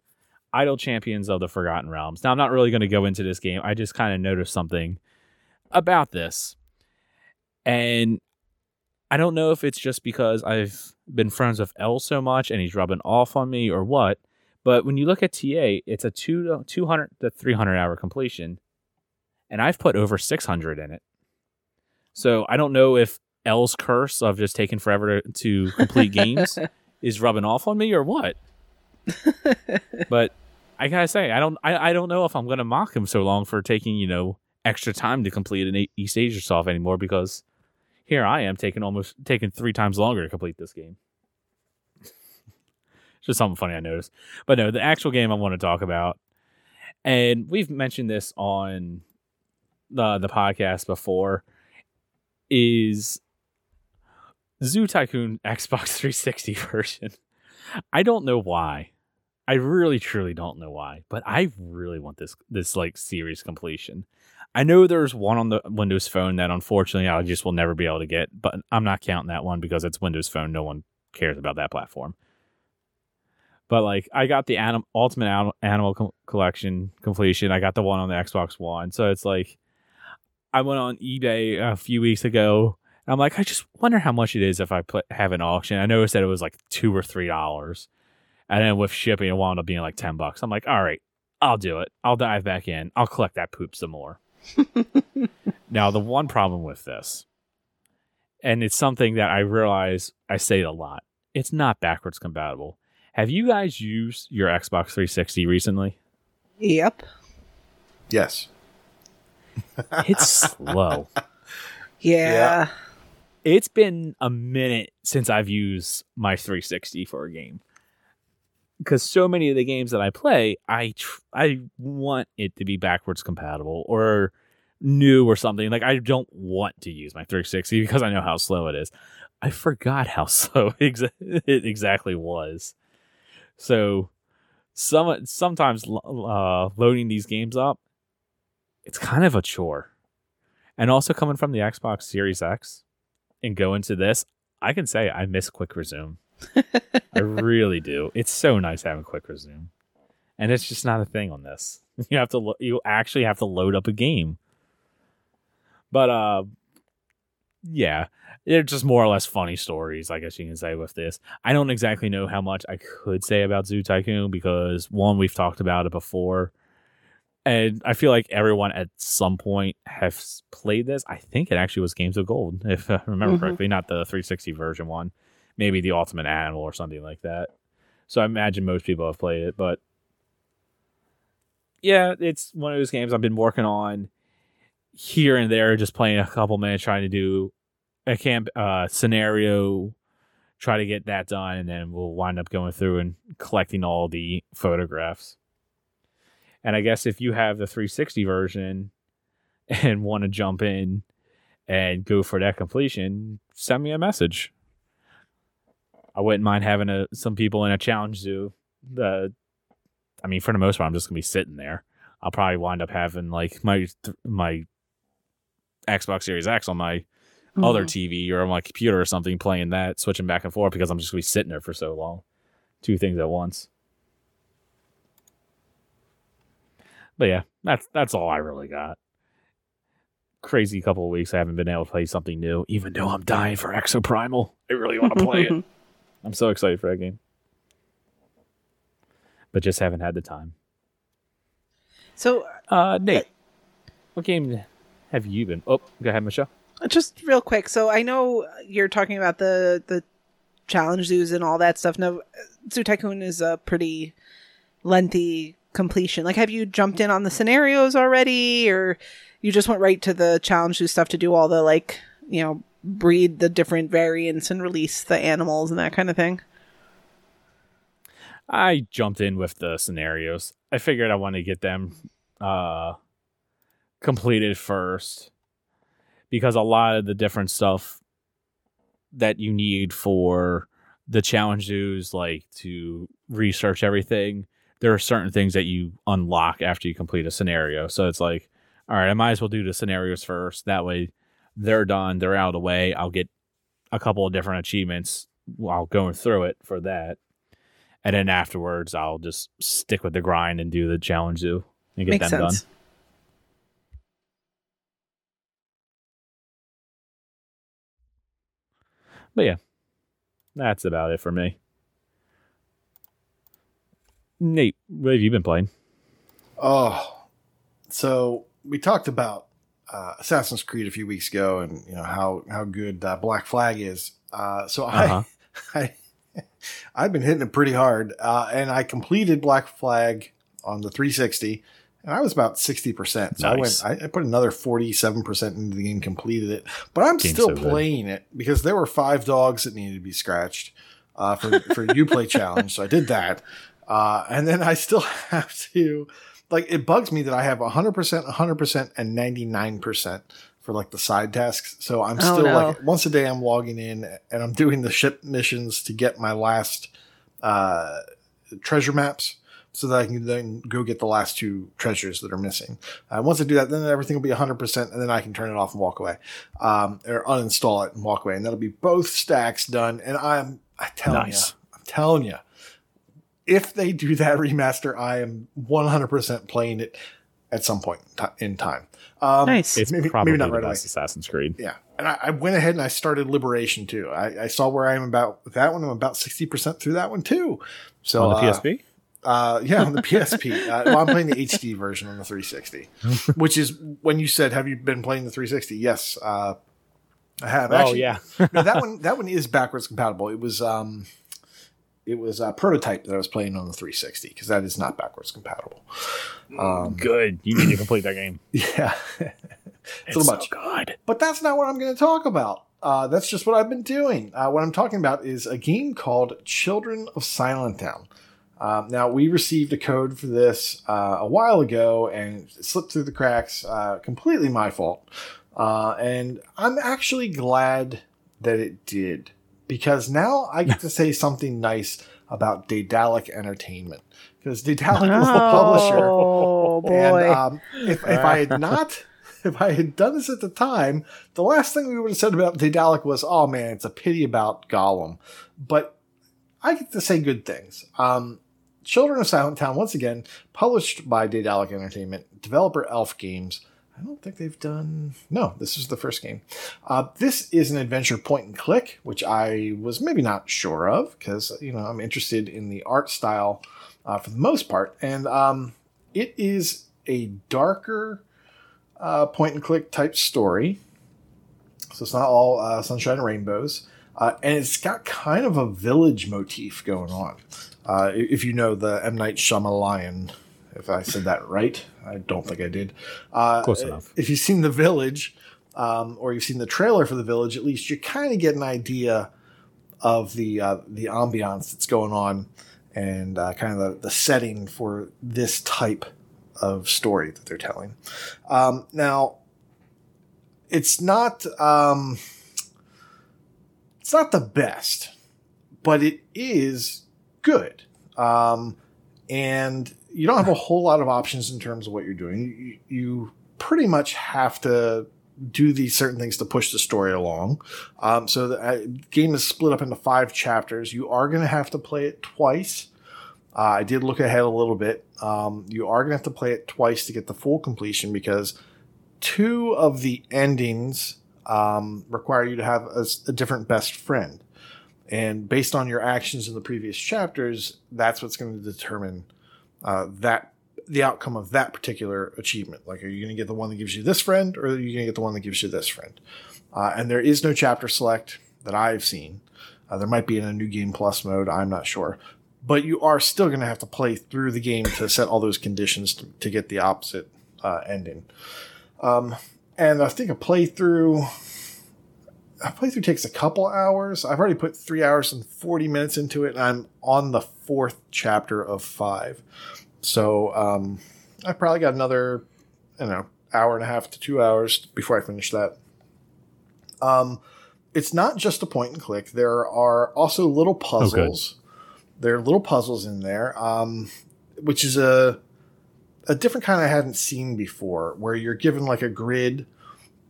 [SPEAKER 1] Idle Champions of the Forgotten Realms. Now, I'm not really going to go into this game. I just kind of noticed something about this. And I don't know if it's just because I've been friends with Ell so much and he's rubbing off on me or what, but when you look at TA, it's a two 200 to 300 hour completion, and I've put over 600 in it. So I don't know if Ell's curse of just taking forever to, to complete games is rubbing off on me or what. but I gotta say, I don't, I, I don't know if I'm gonna mock him so long for taking you know extra time to complete an East Asia solve anymore because here I am taking almost taking three times longer to complete this game. it's Just something funny I noticed. But no, the actual game I want to talk about, and we've mentioned this on the the podcast before, is Zoo Tycoon Xbox 360 version. I don't know why. I really truly don't know why, but I really want this this like series completion. I know there's one on the Windows Phone that unfortunately I just will never be able to get, but I'm not counting that one because it's Windows Phone. No one cares about that platform. But like, I got the anim- Ultimate Anim- Animal Co- Collection completion. I got the one on the Xbox One. So it's like, I went on eBay a few weeks ago. And I'm like, I just wonder how much it is if I put have an auction. I noticed that it was like two or three dollars, and then with shipping, it wound up being like ten bucks. I'm like, all right, I'll do it. I'll dive back in. I'll collect that poop some more. now, the one problem with this, and it's something that I realize I say it a lot, it's not backwards compatible. Have you guys used your Xbox 360 recently?
[SPEAKER 3] Yep.
[SPEAKER 2] Yes.
[SPEAKER 1] It's slow.
[SPEAKER 3] Yeah.
[SPEAKER 2] Yeah.
[SPEAKER 1] It's been a minute since I've used my 360 for a game. Because so many of the games that I play, I tr- I want it to be backwards compatible, or new or something. Like I don't want to use my 360 because I know how slow it is. I forgot how slow exa- it exactly was. So some sometimes uh, loading these games up, it's kind of a chore. And also coming from the Xbox Series X and going to this, I can say I miss quick resume. I really do. It's so nice having quick resume, and it's just not a thing on this. You have to lo- you actually have to load up a game. But uh, yeah, they're just more or less funny stories, I guess you can say with this. I don't exactly know how much I could say about Zoo Tycoon because one, we've talked about it before. And I feel like everyone at some point has played this. I think it actually was Games of Gold, if I remember
[SPEAKER 3] Mhm.
[SPEAKER 1] correctly, not the 360 version one. Maybe the Ultimate Animal or something like that. So I imagine most people have played it, but yeah, it's one of those games I've been working on here and there, just playing a couple minutes, trying to do a camp uh, scenario, try to get that done, and then we'll wind up going through and collecting all the photographs. And I guess if you have the 360 version and want to jump in and go for that completion, send me a message. I wouldn't mind having a, some people in a challenge zoo. The, I mean, for the most part, I'm just gonna be sitting there. I'll probably wind up having like my my Xbox Series X on my other mm-hmm. TV or on my computer or something, playing that, switching back and forth because I'm just gonna be sitting there for so long. Two things at once. But yeah, that's that's all I really got. Crazy couple of weeks I haven't been able to play something new, even though I'm dying for Exoprimal. I really want to play it. I'm so excited for that game. But just haven't had the time.
[SPEAKER 3] So,
[SPEAKER 1] Uh Nate, what game have you been oh go ahead, Michelle.
[SPEAKER 3] just real quick. So, I know you're talking about the the challenge zoos and all that stuff. No, Zoo Tycoon is a pretty lengthy completion. Like, have you jumped in on the scenarios already, or you just went right to the challenge zoo stuff to do all the like, you know, breed the different variants and release the animals and that kind of thing?
[SPEAKER 1] I jumped in with the scenarios. I figured I wanted to get them uh completed first because a lot of the different stuff that you need for the challenge zoos like to research everything there are certain things that you unlock after you complete a scenario so it's like all right i might as well do the scenarios first that way they're done they're out of the way i'll get a couple of different achievements while going through it for that and then afterwards I'll just stick with the grind and do the challenge zoo and get
[SPEAKER 3] Makes
[SPEAKER 1] them
[SPEAKER 3] sense.
[SPEAKER 1] done. But yeah, that's about it for me. Nate, what have you been playing?
[SPEAKER 2] Oh, so we talked about uh, Assassin's Creed a few weeks ago, and you know how how good uh, Black Flag is. Uh, so
[SPEAKER 1] Uh-huh.
[SPEAKER 2] I, I I've been hitting it pretty hard, uh, and I completed Black Flag on the 360, and I was about 60 percent. So
[SPEAKER 1] Nice.
[SPEAKER 2] I went, I, I put another 47 percent into the game, completed it, but I'm
[SPEAKER 1] Game's
[SPEAKER 2] still
[SPEAKER 1] so
[SPEAKER 2] playing it because there were five dogs that needed to be scratched uh, for for you play challenge. So I did that. Uh, and then I still have to, like, it bugs me that I have 100%, 100%, and 99% for like the side tasks. So I'm
[SPEAKER 3] Oh,
[SPEAKER 2] still
[SPEAKER 3] no.
[SPEAKER 2] like, once a day I'm logging in and I'm doing the ship missions to get my last uh, treasure maps so that I can then go get the last two treasures that are missing. Uh, once I do that, then everything will be 100% and then I can turn it off and walk away. Um, or uninstall it and walk away. And that'll be both stacks done. And I'm, I tell
[SPEAKER 1] Nice.
[SPEAKER 2] you, I'm telling you, if they do that remaster, I am 100% playing it at some point in time. Um,
[SPEAKER 3] Nice.
[SPEAKER 1] It's
[SPEAKER 2] maybe-
[SPEAKER 1] probably
[SPEAKER 2] maybe not
[SPEAKER 1] the
[SPEAKER 2] right away.
[SPEAKER 1] Assassin's Creed.
[SPEAKER 2] Yeah. And I, I went ahead and I started Liberation too. I, I saw where I am about that one. I'm about 60% through that one too. So,
[SPEAKER 1] On the
[SPEAKER 2] uh,
[SPEAKER 1] PSP?
[SPEAKER 2] uh, yeah, on the PSP. Uh, well, I'm playing the HD version on the 360, which is when you said, "Have you been playing the 360?" Yes, uh, I have.
[SPEAKER 1] oh
[SPEAKER 2] Actually,
[SPEAKER 1] yeah.
[SPEAKER 2] no, that one that one is backwards compatible. It was um, it was a prototype that I was playing on the 360 because that is not backwards compatible. Um,
[SPEAKER 1] good. You need to complete that game.
[SPEAKER 2] yeah,
[SPEAKER 1] It's
[SPEAKER 2] So
[SPEAKER 1] so
[SPEAKER 2] much.
[SPEAKER 1] good.
[SPEAKER 2] but that's not what I'm going to talk about. Uh, that's just what I've been doing. Uh, what I'm talking about is a game called Children of Silentown. Um, now we received a code for this uh, a while ago and it slipped through the cracks. Uh, completely my fault, uh, and I'm actually glad that it did because now I get to say something nice about Daedalic Entertainment because Daedalic was the publisher.
[SPEAKER 3] Oh boy.
[SPEAKER 2] And um, if, if I had not, if I had done this at the time, the last thing we would have said about Daedalic was, "Oh man, it's a pity about Gollum." But I get to say good things. Um, Children of Silentown, once again, published by Daedalic Entertainment, developer Elf Games. I don't think they've done. No, this is the first game. Uh, this is an adventure point and click, which I was maybe not sure of because you know I'm interested in the art style uh, for the most part, and um, it is a darker uh, point and click type story. So it's not all uh, sunshine and rainbows, uh, and it's got kind of a village motif going on. Uh, if you know the M Night Shyamalan, if I said that right, I don't think I did. Uh,
[SPEAKER 1] Close enough.
[SPEAKER 2] If you've seen the village, um, or you've seen the trailer for the village, at least you kind of get an idea of the uh, the ambiance that's going on and uh, kind of the, the setting for this type of story that they're telling. Um, now, it's not um, it's not the best, but it is good. Um, and you don't have a whole lot of options in terms of what you're doing. You, you pretty much have to do these certain things to push the story along. Um, so the uh, game is split up into five chapters. You are going to have to play it twice. Uh, I did look ahead a little bit. Um, you are going to have to play it twice to get the full completion because two of the endings um, require you to have a, a different best friend. And based on your actions in the previous chapters, that's what's going to determine uh, that the outcome of that particular achievement. Like, are you going to get the one that gives you this friend, or are you going to get the one that gives you this friend? Uh, and there is no chapter select that I've seen. Uh, there might be in a new game plus mode. I'm not sure, but you are still going to have to play through the game to set all those conditions to, to get the opposite uh, ending. Um, and I think a playthrough. A playthrough takes a couple hours. I've already put three hours and 40 minutes into it, and I'm on the fourth chapter of five. So um, I probably got another, don't know, hour and a half to two hours before I finish that. Um, it's not just a point and click. There are also little puzzles. there are little puzzles in there, um, which is a a different kind I hadn't seen before, where you're given like a grid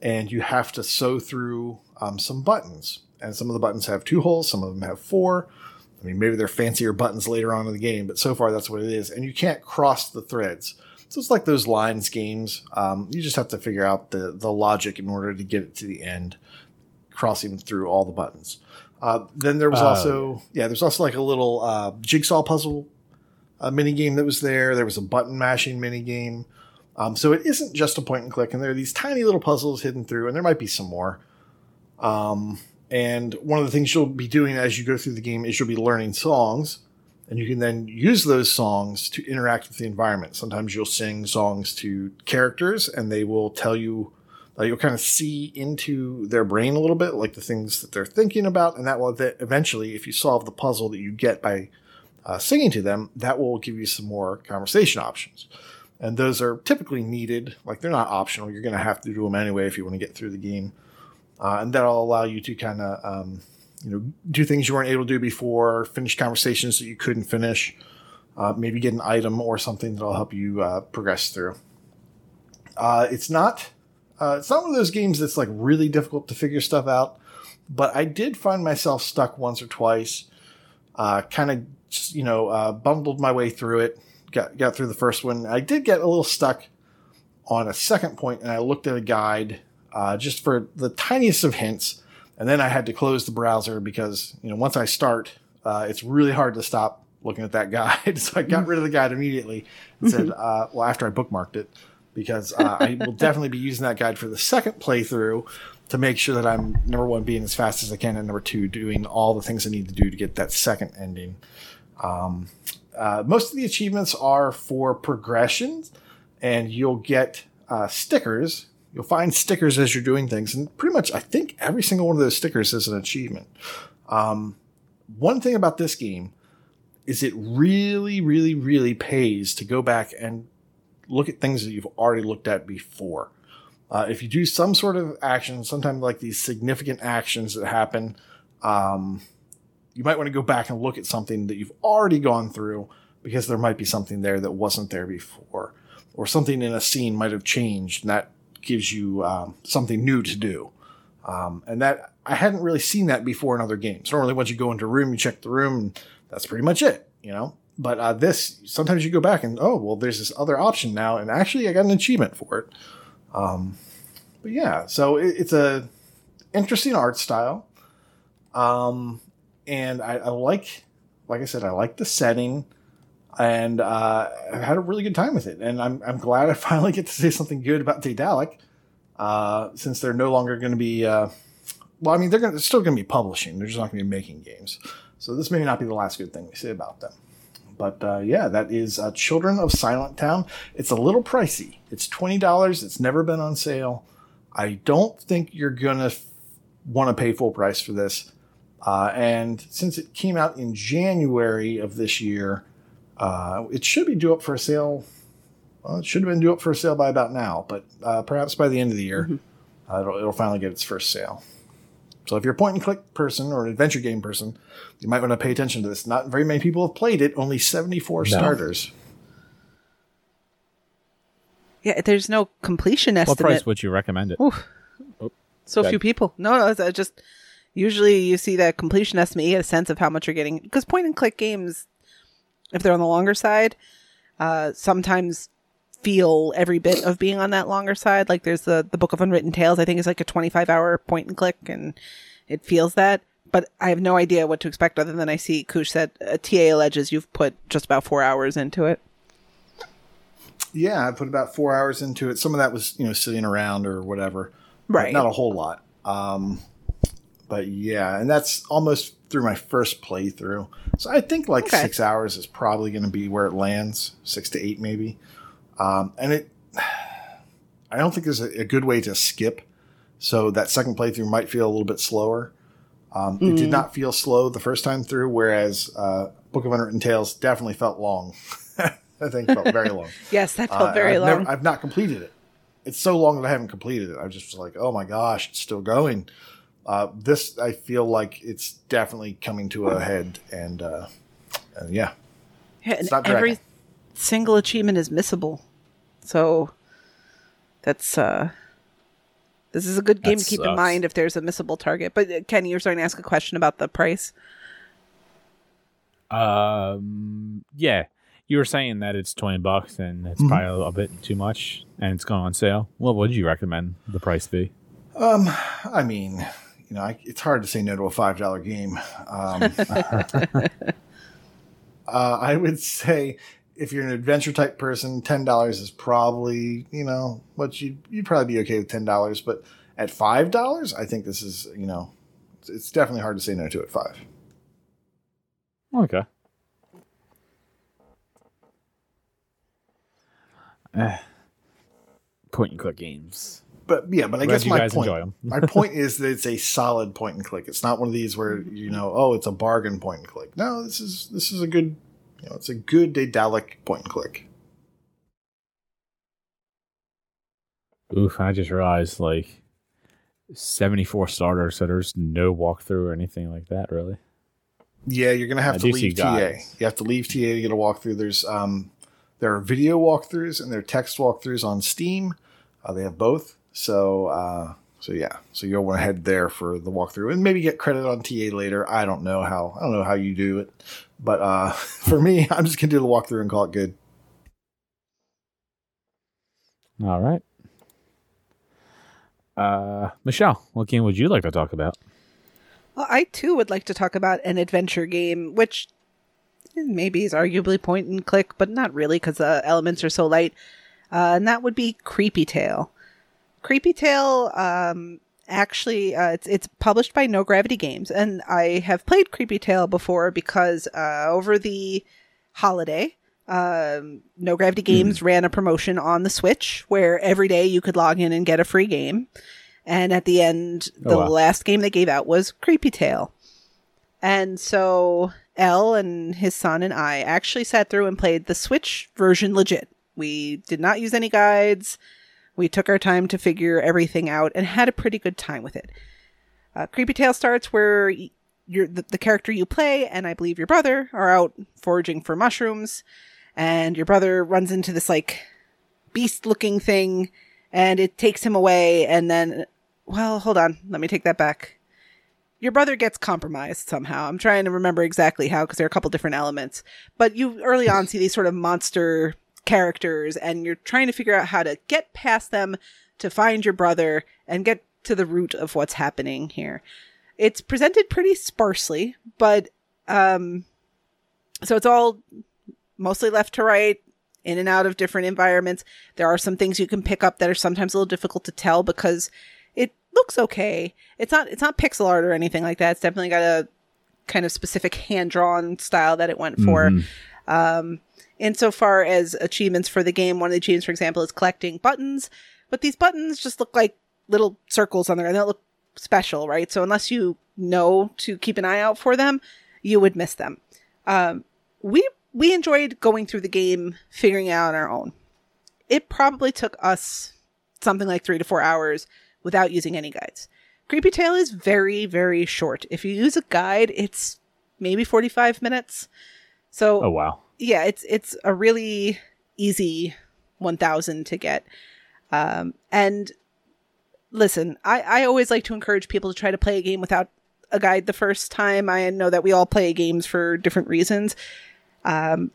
[SPEAKER 2] and you have to sew through um, some buttons. And some of the buttons have two holes, some of them have four. I mean, maybe they're fancier buttons later on in the game, but so far that's what it is. And you can't cross the threads. So it's like those lines games. Um, you just have to figure out the, the logic in order to get it to the end, crossing through all the buttons. Uh, then there was
[SPEAKER 1] Oh.
[SPEAKER 2] also, yeah, there's also like a little uh, jigsaw puzzle uh, mini game that was there. There was a button mashing mini game. Um, so it isn't just a point and click, and there are these tiny little puzzles hidden through, and there might be some more. Um, and one of the things you'll be doing as you go through the game is you'll be learning songs, and you can then use those songs to interact with the environment. Sometimes you'll sing songs to characters, and they will tell you, uh, you'll kind of see into their brain a little bit, like the things that they're thinking about, and that will eventually, if you solve the puzzle that you get by uh, singing to them, that will give you some more conversation options. And those are typically needed, like they're not optional. You're going to have to do them anyway if you want to get through the game. Uh, and that'll allow you to kind of, um, you know, do things you weren't able to do before, finish conversations that you couldn't finish, uh, maybe get an item or something that'll help you uh, progress through. Uh, it's not, uh, it's not one of those games that's like really difficult to figure stuff out, but I did find myself stuck once or twice. Uh, kind of, you know, bundled my way through it. Got got through the first one. I did get a little stuck on a second point, and I looked at a guide uh, just for the tiniest of hints, and then I had to close the browser because you know once I start, uh, it's really hard to stop looking at that guide. so I got rid of the guide immediately and said, uh, well, after I bookmarked it, because uh, I will definitely be using that guide for the second playthrough to make sure that I'm number one being as fast as I can, and number two doing all the things I need to do to get that second ending. Um, uh, most of the achievements are for progressions, and you'll get uh, stickers. You'll find stickers as you're doing things, and pretty much, I think every single one of those stickers is an achievement. Um, one thing about this game is it really, really, really pays to go back and look at things that you've already looked at before. Uh, if you do some sort of action, sometimes like these significant actions that happen, um, you might want to go back and look at something that you've already gone through because there might be something there that wasn't there before, or something in a scene might have changed, and that gives you um, something new to do. Um, and that I hadn't really seen that before in other games. Normally, once you go into a room, you check the room, and that's pretty much it, you know. But uh, this, sometimes you go back and oh, well, there's this other option now, and actually, I got an achievement for it. Um, but yeah, so it, it's a interesting art style, um, and I, I like, like I said, I like the setting, and uh, I've had a really good time with it, and I'm I'm glad I finally get to say something good about Daedalic, uh, since they're no longer going to be. Uh, well, I mean, they're, gonna, they're still going to be publishing. They're just not going to be making games. So this may not be the last good thing we say about them. But uh, yeah, that is uh, Children of Silentown. It's a little pricey. It's twenty dollars. It's never been on sale. I don't think you're gonna f- want to pay full price for this. Uh, and since it came out in January of this year, uh, it should be due up for a sale. Well, it should have been due up for a sale by about now, but uh, perhaps by the end of the year, uh, it'll, it'll finally get its first sale. So if you're a point and click person or an adventure game person, you might want to pay attention to this. Not very many people have played it. Only 74 starters.
[SPEAKER 3] Yeah, there's no completion
[SPEAKER 1] What
[SPEAKER 3] estimate.
[SPEAKER 1] What price would you recommend it?
[SPEAKER 3] Oof.
[SPEAKER 1] Oh,
[SPEAKER 3] so
[SPEAKER 1] Good.
[SPEAKER 3] few people. No, no, it's just usually you see that completion estimate, you get a sense of how much you're getting. Because point and click games, if they're on the longer side, uh, sometimes feel every bit of being on that longer side. Like there's the the Book of Unwritten Tales. I think is like a 25 hour point and click, and it feels that. But I have no idea what to expect other than I see Koosh said uh, TA alleges you've put just about four hours into it.
[SPEAKER 2] Yeah, I put about four hours into it. Some of that was, you know, sitting around or whatever.
[SPEAKER 3] Right.
[SPEAKER 2] Not a whole lot. Um, but yeah, and that's almost through my first playthrough. So I think like
[SPEAKER 3] Okay.
[SPEAKER 2] six hours is probably going to be where it lands, six to eight maybe. Um, and it, I don't think there's a, a good way to skip. So that second playthrough might feel a little bit slower. Um, It did not feel slow the first time through, whereas uh, Book of Unwritten Tales definitely felt long. I think felt very long.
[SPEAKER 3] Yes, that felt
[SPEAKER 2] Uh,
[SPEAKER 3] very
[SPEAKER 2] I've
[SPEAKER 3] long.
[SPEAKER 2] Never, I've not completed it. It's so long that I haven't completed it. I'm just was like, oh my gosh, it's still going. Uh, this I feel like it's definitely coming to a head, and uh, uh, yeah,
[SPEAKER 3] Yeah, and
[SPEAKER 2] not
[SPEAKER 3] every single achievement is missable. So that's uh this is a good game
[SPEAKER 1] That
[SPEAKER 3] to keep in mind if there's a missable target. But uh, Kenny, you're starting to ask a question about the price.
[SPEAKER 1] Um, yeah, you were saying that it's twenty bucks and it's
[SPEAKER 2] Mhm.
[SPEAKER 1] probably a little bit too much, and it's going on sale. Well, what would you recommend the price be?
[SPEAKER 2] Um, I mean, you know, I, it's hard to say no to a five dollar game. Um, uh, I would say if you're an adventure type person, ten dollars is probably you know what you you'd probably be okay with ten dollars. But at five dollars, I think this is you know it's, it's definitely hard to say no to at five.
[SPEAKER 1] Okay. Eh, point and click games.
[SPEAKER 2] But yeah, but I guess my point my point is that it's a solid point and click. It's not one of these where you know oh it's a bargain point and click. No, this is this is a good you know it's a good Daedalic point and click.
[SPEAKER 1] Oof! I just realized like seventy-four starters, so there's no walkthrough or anything like that, really.
[SPEAKER 2] Yeah, you're gonna have
[SPEAKER 1] I
[SPEAKER 2] to leave TA.
[SPEAKER 1] guides.
[SPEAKER 2] You have to leave TA to get a walkthrough. There's um, there are video walkthroughs and there are text walkthroughs on Steam. Uh, they have both. So uh, so yeah, so you'll want to head there for the walkthrough and maybe get credit on TA later. I don't know how I don't know how you do it, but uh, for me, I'm just gonna do the walkthrough and call it good.
[SPEAKER 1] All right. Uh, Michelle, what game would you like to talk about?
[SPEAKER 3] Well, I too would like to talk about an adventure game, which maybe is arguably point and click, but not really because the elements are so light. Uh, and that would be Creepy Tale. Creepy Tale, um, actually, uh, it's it's published by No Gravity Games, and I have played Creepy Tale before because uh, over the holiday, um, No Gravity Games ran a promotion on the Switch where every day you could log in and get a free game. And at the end,
[SPEAKER 1] Oh,
[SPEAKER 3] the
[SPEAKER 1] wow.
[SPEAKER 3] last game they gave out was Creepy Tale. And so Ell and his son and I actually sat through and played the Switch version legit. We did not use any guides. We took our time to figure everything out and had a pretty good time with it. Uh, Creepy Tale starts where you're the, the character you play and I believe your brother are out foraging for mushrooms, and your brother runs into this like beast-looking thing, and it takes him away. And then, well, hold on, let me take that back. Your brother gets compromised somehow. I'm trying to remember exactly how because there are a couple different elements. But you early on see these sort of monster characters and you're trying to figure out how to get past them to find your brother and get to the root of what's happening here. It's presented pretty sparsely, but um so it's all mostly left to right, in and out of different environments. There are some things you can pick up that are sometimes a little difficult to tell because it looks okay. It's not it's not pixel art or anything like that. It's definitely got a kind of specific hand drawn style that it went for. Mm-hmm. Um, insofar as achievements for the game, one of the achievements, for example, is collecting buttons. But these buttons just look like little circles on there. And they don't look special, right? So unless you know to keep an eye out for them, you would miss them. Um, we we enjoyed going through the game, figuring out on our own. It probably took us something like three to four hours without using any guides. Creepy Tale is very, very short. If you use a guide, it's maybe 45 minutes. So,
[SPEAKER 1] oh wow
[SPEAKER 3] yeah, it's it's a really easy 1000 to get. Um, and listen, I, I always like to encourage people to try to play a game without a guide the first time. I know that we all play games for different reasons. Um,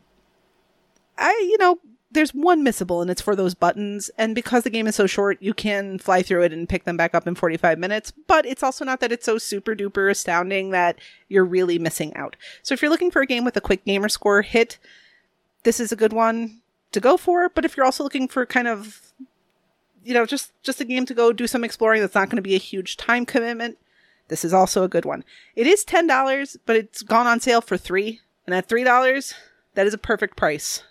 [SPEAKER 3] I, you know, there's one missable and it's for those buttons. And because the game is so short, you can fly through it and pick them back up in 45 minutes. But it's also not that it's so super duper astounding that you're really missing out. So if you're looking for a game with a quick gamer score hit, this is a good one to go for. But if you're also looking for kind of, you know, just, just a game to go do some exploring that's not going to be a huge time commitment, this is also a good one. It is $10, but it's gone on sale for three. And at $3, that is a perfect price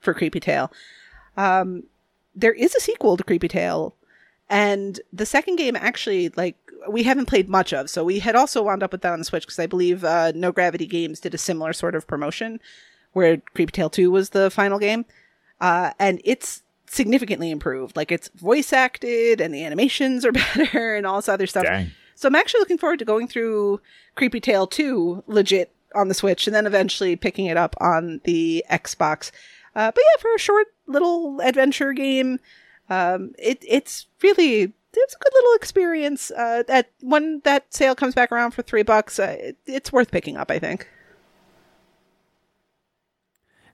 [SPEAKER 3] for Creepy Tale. Um, there is a sequel to Creepy Tale, and the second game actually like we haven't played much of. So we had also wound up with that on the Switch because I believe uh, No Gravity Games did a similar sort of promotion where Creepy Tale Two was the final game, uh, and it's significantly improved. Like it's voice acted and the animations are better and all this other stuff.
[SPEAKER 1] Dang.
[SPEAKER 3] So I'm actually looking forward to going through Creepy Tale 2 legit on the Switch and then eventually picking it up on the Xbox. Uh, but yeah, for a short little adventure game, um, it it's really it's a good little experience. Uh, that when that sale comes back around for three bucks, uh, it, it's worth picking up. I think.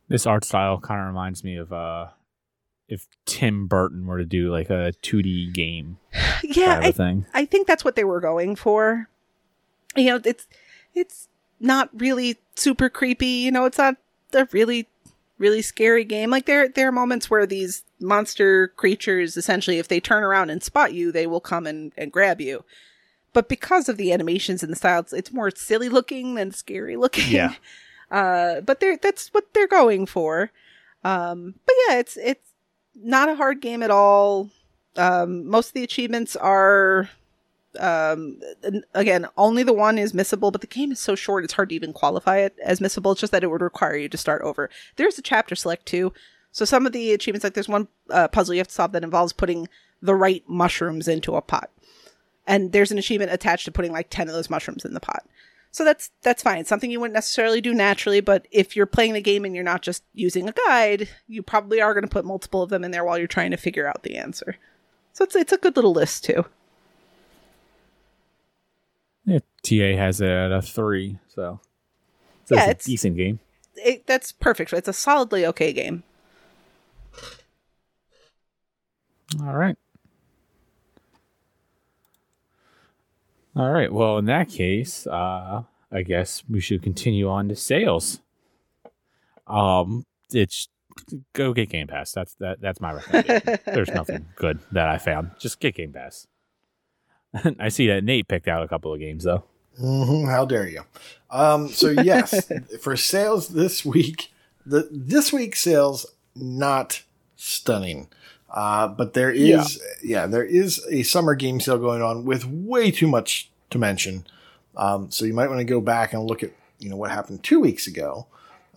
[SPEAKER 1] This art style kind of reminds me of uh, if Tim Burton were to do like a 2D game.
[SPEAKER 3] yeah, I, thing. I think that's what they were going for. You know, it's it's not really super creepy. You know, it's not a really really scary game. Like there there are moments where these monster creatures essentially if they turn around and spot you, they will come and, and grab you. But because of the animations and the styles, it's more silly looking than scary looking.
[SPEAKER 1] Yeah.
[SPEAKER 3] Uh but they're that's what they're going for. Um but yeah, it's it's not a hard game at all. Um most of the achievements are um again only the one is missable but the game is so short it's hard to even qualify it as missable. It's just that it would require you to start over. There's a chapter select too. So some of the achievements like there's one uh, puzzle you have to solve that involves putting the right mushrooms into a pot. And there's an achievement attached to putting like 10 of those mushrooms in the pot. So that's that's fine. It's something you wouldn't necessarily do naturally but if you're playing the game and you're not just using a guide you probably are going to put multiple of them in there while you're trying to figure out the answer. So it's it's a good little list too
[SPEAKER 1] yeah, TA has it at a three, so, so yeah, it's, it's decent game.
[SPEAKER 3] It, that's perfect. It's a solidly okay game.
[SPEAKER 1] All right. All right. Well, in that case, uh, I guess we should continue on to sales. Um, it's go get Game Pass. That's that. That's my recommendation. There's nothing good that I found. Just get Game Pass. I see that Nate picked out a couple of games though.
[SPEAKER 2] Mm-hmm, how dare you? Um, so yes, for sales this week, the this week's sales not stunning, uh, but there is yeah. yeah. there is a summer game sale going on with way too much to mention. Um, so you might want to go back and look at you know what happened two weeks ago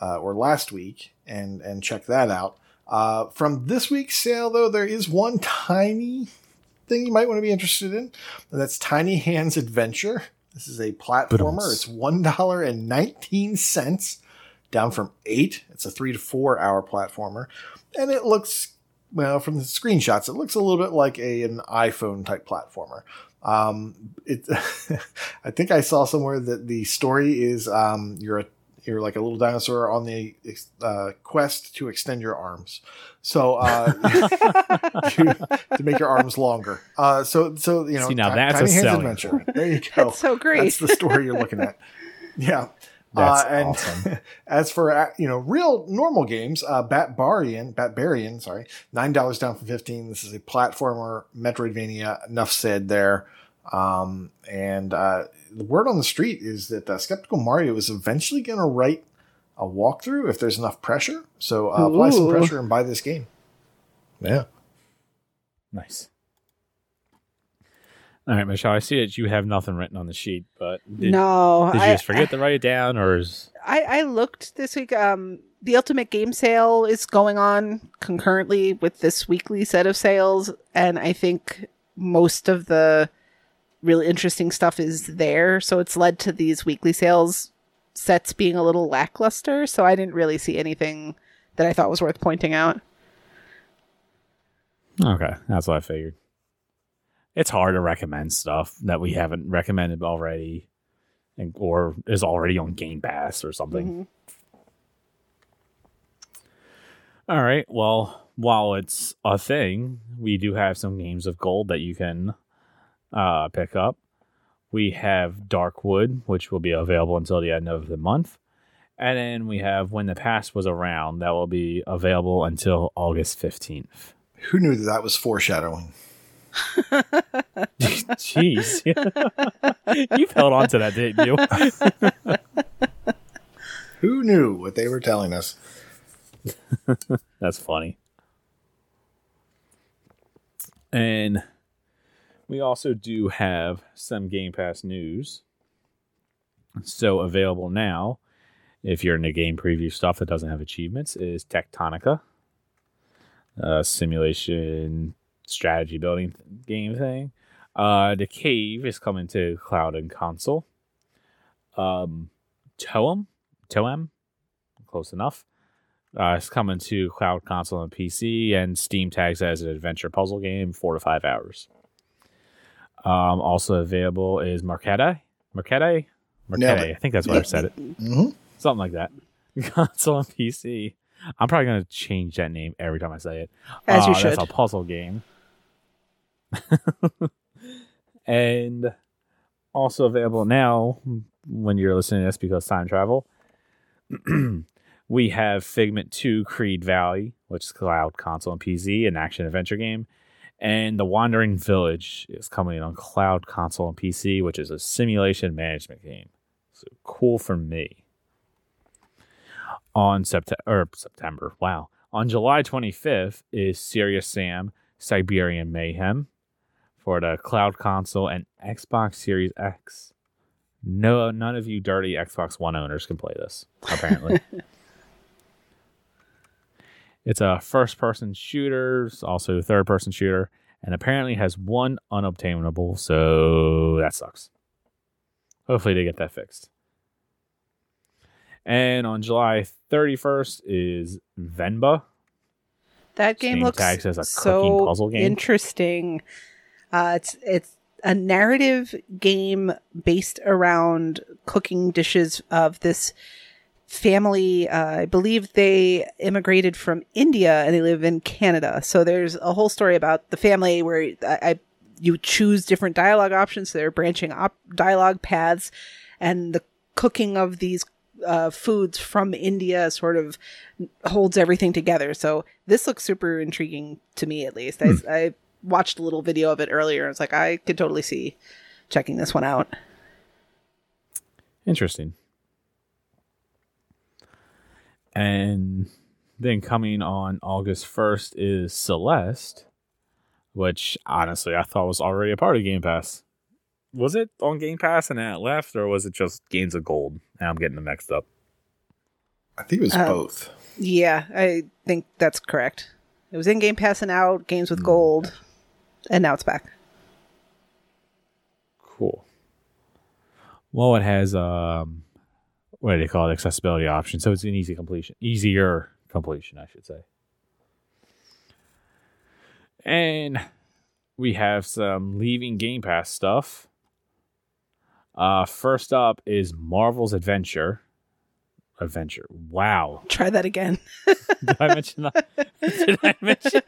[SPEAKER 2] uh, or last week and and check that out. Uh, from this week's sale, though, there is one tiny thing you might want to be interested in. And that's Tiny Hands Adventure. This is a platformer. It's one dollar and nineteen cents, down from eight. It's a three to four hour platformer, and it looks well from the screenshots. It looks a little bit like a an iPhone type platformer. Um, it, I think I saw somewhere that the story is um, you're a you're like a little dinosaur on the uh, quest to extend your arms. So uh, to, to, make your arms longer. Uh, so so you know,
[SPEAKER 1] See, now that's Tiny a Hands
[SPEAKER 2] Adventure. There you go.
[SPEAKER 3] That's so great.
[SPEAKER 2] That's the story you're looking at. Yeah.
[SPEAKER 1] That's
[SPEAKER 2] uh, and
[SPEAKER 1] awesome.
[SPEAKER 2] as for uh, you know real normal games, uh, Batbarian, Batbarian, sorry, nine dollars down from fifteen. This is a platformer Metroidvania. Enough said there. Um, and uh, the word on the street is that uh, Skeptical Mario is eventually going to write a walkthrough if there's enough pressure. So uh, apply some pressure and buy this game. Yeah.
[SPEAKER 1] Nice. All right, Michelle. I see that you have nothing written on the sheet, but did,
[SPEAKER 3] no,
[SPEAKER 1] did you
[SPEAKER 3] I,
[SPEAKER 1] just forget to write it down, or is
[SPEAKER 3] I, I looked this week. Um, the Ultimate Game Sale is going on concurrently with this weekly set of sales, and I think most of the really interesting stuff is there. So it's led to these weekly sales sets being a little lackluster. So I didn't really see anything that I thought was worth pointing out.
[SPEAKER 1] Okay, that's what I figured. It's hard to recommend stuff that we haven't recommended already, and, or is already on Game Pass or something.
[SPEAKER 3] Mm-hmm.
[SPEAKER 1] All right. Well, while it's a thing, we do have some games of gold that you can uh, pick up. We have Darkwood, which will be available until the end of the month. And then we have When the Past Was Around, that will be available until August 15th.
[SPEAKER 2] Who knew that that was foreshadowing?
[SPEAKER 1] Jeez. You've held on to that, didn't you?
[SPEAKER 2] Who knew what they were telling us?
[SPEAKER 1] That's funny. And we also do have some Game Pass news. So available now, if you're into game preview stuff that doesn't have achievements, is Tectonica, a simulation strategy building game thing. Uh, the Cave is coming to cloud and console. Um, Toem, Toem, close enough. Uh, it's coming to cloud console and PC, and Steam tags as an adventure puzzle game, four to five hours. Um, also available is Marquette. Marquette? Marquette. I think that's what I said it.
[SPEAKER 2] Mm-hmm.
[SPEAKER 1] Something like that. Console and PC. I'm probably going to change that name every time I say it.
[SPEAKER 3] As you
[SPEAKER 1] Uh,
[SPEAKER 3] should.
[SPEAKER 1] That's a puzzle game. and also available now when you're listening to this because time travel. we have Figment 2 Creed Valley, which is cloud console and PC, an action adventure game. And The Wandering Village is coming on cloud console and PC, which is a simulation management game. So cool for me. On September or September, wow. On July 25th is Serious Sam Siberian Mayhem for the cloud console and Xbox Series X. No, none of you dirty Xbox One owners can play this, apparently. it's a first person shooter, also third person shooter, and apparently has one unobtainable, so that sucks. Hopefully they get that fixed. And on July 31st is Venba.
[SPEAKER 3] That game
[SPEAKER 1] Steam
[SPEAKER 3] looks
[SPEAKER 1] tags as a
[SPEAKER 3] so
[SPEAKER 1] puzzle game.
[SPEAKER 3] interesting. Uh, it's it's a narrative game based around cooking dishes of this family. Uh, I believe they immigrated from India and they live in Canada. So there's a whole story about the family where I, I you choose different dialogue options. So they're branching op- dialogue paths, and the cooking of these uh, foods from India sort of holds everything together. So this looks super intriguing to me, at least. I, I watched a little video of it earlier. and was like, I could totally see checking this one out.
[SPEAKER 1] Interesting. And then coming on August 1st is Celeste, which honestly I thought was already a part of Game Pass. was it on Game Pass and then it left, or was it just Games of Gold? Now I'm getting them mixed up.
[SPEAKER 2] I think it was
[SPEAKER 3] Uh,
[SPEAKER 2] both.
[SPEAKER 3] Yeah, I think that's correct. It was in Game Pass and out, games with gold, and now it's back.
[SPEAKER 1] Cool. Well, it has um, what do they call it? Accessibility option, so it's an easy completion, easier completion, I should say. And we have some leaving Game Pass stuff. Uh, first up is Marvel's Adventure. Adventure. Wow.
[SPEAKER 3] Try that again.
[SPEAKER 1] Did I mention that? Did I mention?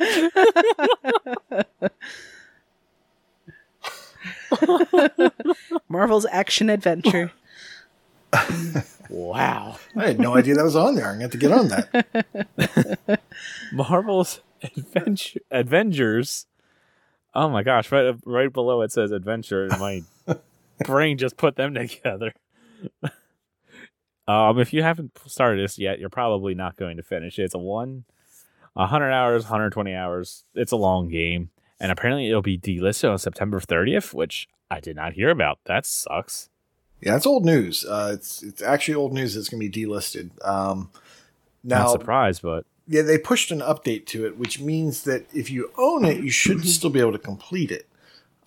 [SPEAKER 3] Marvel's Action Adventure.
[SPEAKER 1] Wow.
[SPEAKER 2] I had no idea that was on there. I'm going to have to get on that.
[SPEAKER 1] Marvel's Adventure Avengers. Oh my gosh! Right, right below it says Adventure, and my brain just put them together. um, if you haven't started this yet, you're probably not going to finish it. It's a one, hundred hours, 120 hours. It's a long game, and apparently it'll be delisted on September 30th, which I did not hear about. That sucks.
[SPEAKER 2] Yeah, it's old news. Uh, it's it's actually old news. It's going to be delisted. Um,
[SPEAKER 1] Not
[SPEAKER 2] now,
[SPEAKER 1] surprised, but
[SPEAKER 2] yeah, they pushed an update to it, which means that if you own it, you should still be able to complete it.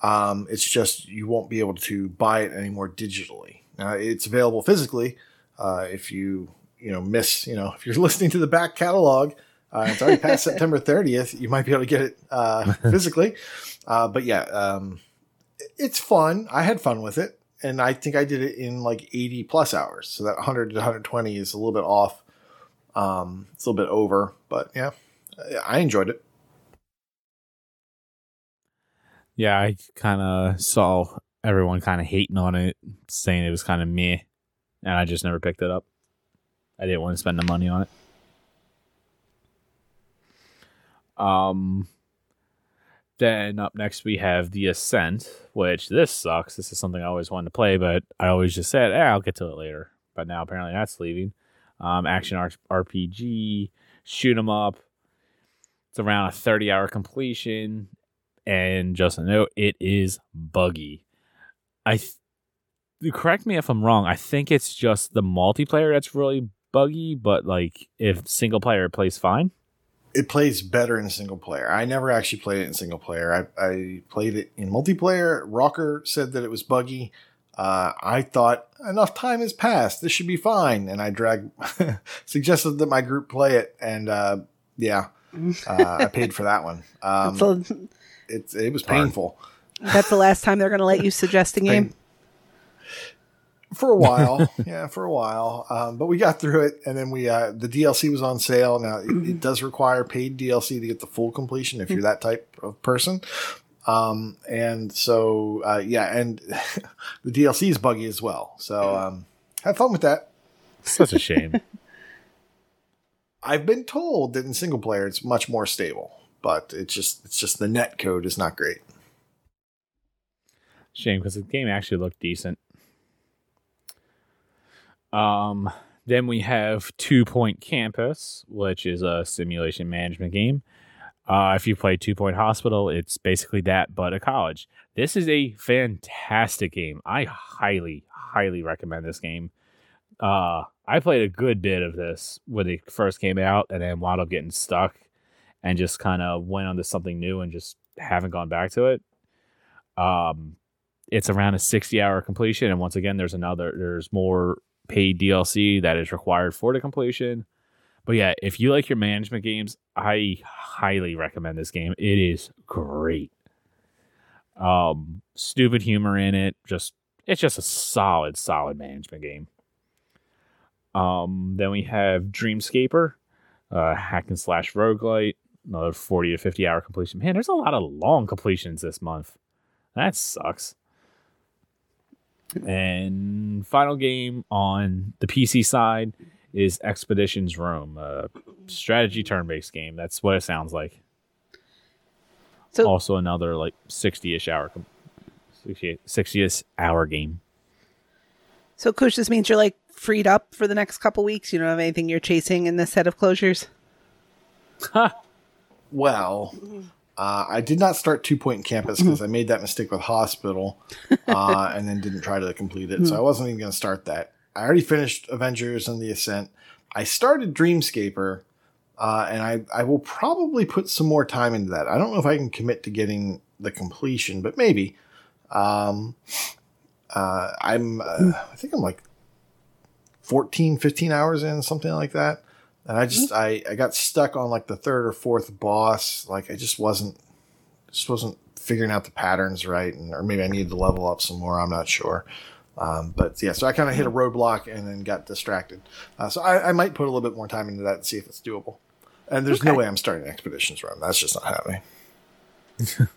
[SPEAKER 2] Um, it's just you won't be able to buy it anymore digitally. Now, it's available physically. Uh, if you you know miss you know if you're listening to the back catalog, uh, it's already past September 30th. You might be able to get it uh, physically. Uh, but yeah, um, it's fun. I had fun with it, and I think I did it in like 80 plus hours. So that 100 to 120 is a little bit off. Um, it's a little bit over, but yeah, I enjoyed it.
[SPEAKER 1] yeah, I kind of saw everyone kind of hating on it, saying it was kind of meh, and I just never picked it up. I didn't want to spend the money on it. Um, then up next we have The Ascent, which this sucks. This is something I always wanted to play, but I always just said, eh, I'll get to it later. But now apparently that's leaving. Um, action R- RPG, shoot 'em up. It's around a 30 hour completion. And just a note, it is buggy. I th- correct me if I'm wrong. I think it's just the multiplayer that's really buggy, but like if single player plays fine.
[SPEAKER 2] It plays better in single player. I never actually played it in single player. I, I played it in multiplayer. Rocker said that it was buggy. Uh, I thought enough time has passed. This should be fine. And I dragged, suggested that my group play it. And uh, yeah, uh, I paid for that one. Um,
[SPEAKER 3] so
[SPEAKER 2] it, it was painful.
[SPEAKER 3] that's the last time they're going to let you suggest a game.
[SPEAKER 2] Pain- for a while, yeah, for a while. Um, but we got through it, and then we uh, the DLC was on sale. Now it, it does require paid DLC to get the full completion if you're that type of person. Um, and so uh, yeah, and the DLC is buggy as well. So um, have fun with that.
[SPEAKER 1] Such a shame.
[SPEAKER 2] I've been told that in single player it's much more stable, but it's just it's just the net code is not great.
[SPEAKER 1] Shame because the game actually looked decent. Um, then we have Two Point Campus, which is a simulation management game. Uh, if you play Two Point Hospital, it's basically that, but a college. This is a fantastic game. I highly, highly recommend this game. Uh, I played a good bit of this when it first came out, and then wound up getting stuck, and just kind of went on to something new, and just haven't gone back to it. Um, it's around a 60 hour completion and once again there's another there's more paid dlc that is required for the completion. But yeah if you like your management games i highly recommend this game. It is great. Um stupid humor in it. Just it's just a solid solid management game. Um then we have dreamscaper uh hack and slash roguelite. Another 40 to 50 hour completion. Man there's a lot of long completions this month. That sucks and final game on the PC side is Expeditions Rome, a strategy turn-based game. That's what it sounds like.
[SPEAKER 3] So
[SPEAKER 1] Also another like 60ish hour 60ish hour game.
[SPEAKER 3] So, Koosh, this means you're like freed up for the next couple weeks. You don't have anything you're chasing in this set of closures. Huh.
[SPEAKER 2] Well, Uh, I did not start Two Point Campus because I made that mistake with Hospital, uh, and then didn't try to complete it. So I wasn't even going to start that. I already finished Avengers and the Ascent. I started Dreamscaper, uh, and I I will probably put some more time into that. I don't know if I can commit to getting the completion, but maybe. Um, uh, I'm uh, I think I'm like 14, 15 hours in, something like that. And I just I, I got stuck on like the third or fourth boss. Like I just wasn't just wasn't figuring out the patterns right, and or maybe I needed to level up some more. I'm not sure. Um, but yeah, so I kind of hit a roadblock and then got distracted. Uh, so I, I might put a little bit more time into that and see if it's doable. And there's no way I'm starting Expeditions Run. That's just not happening.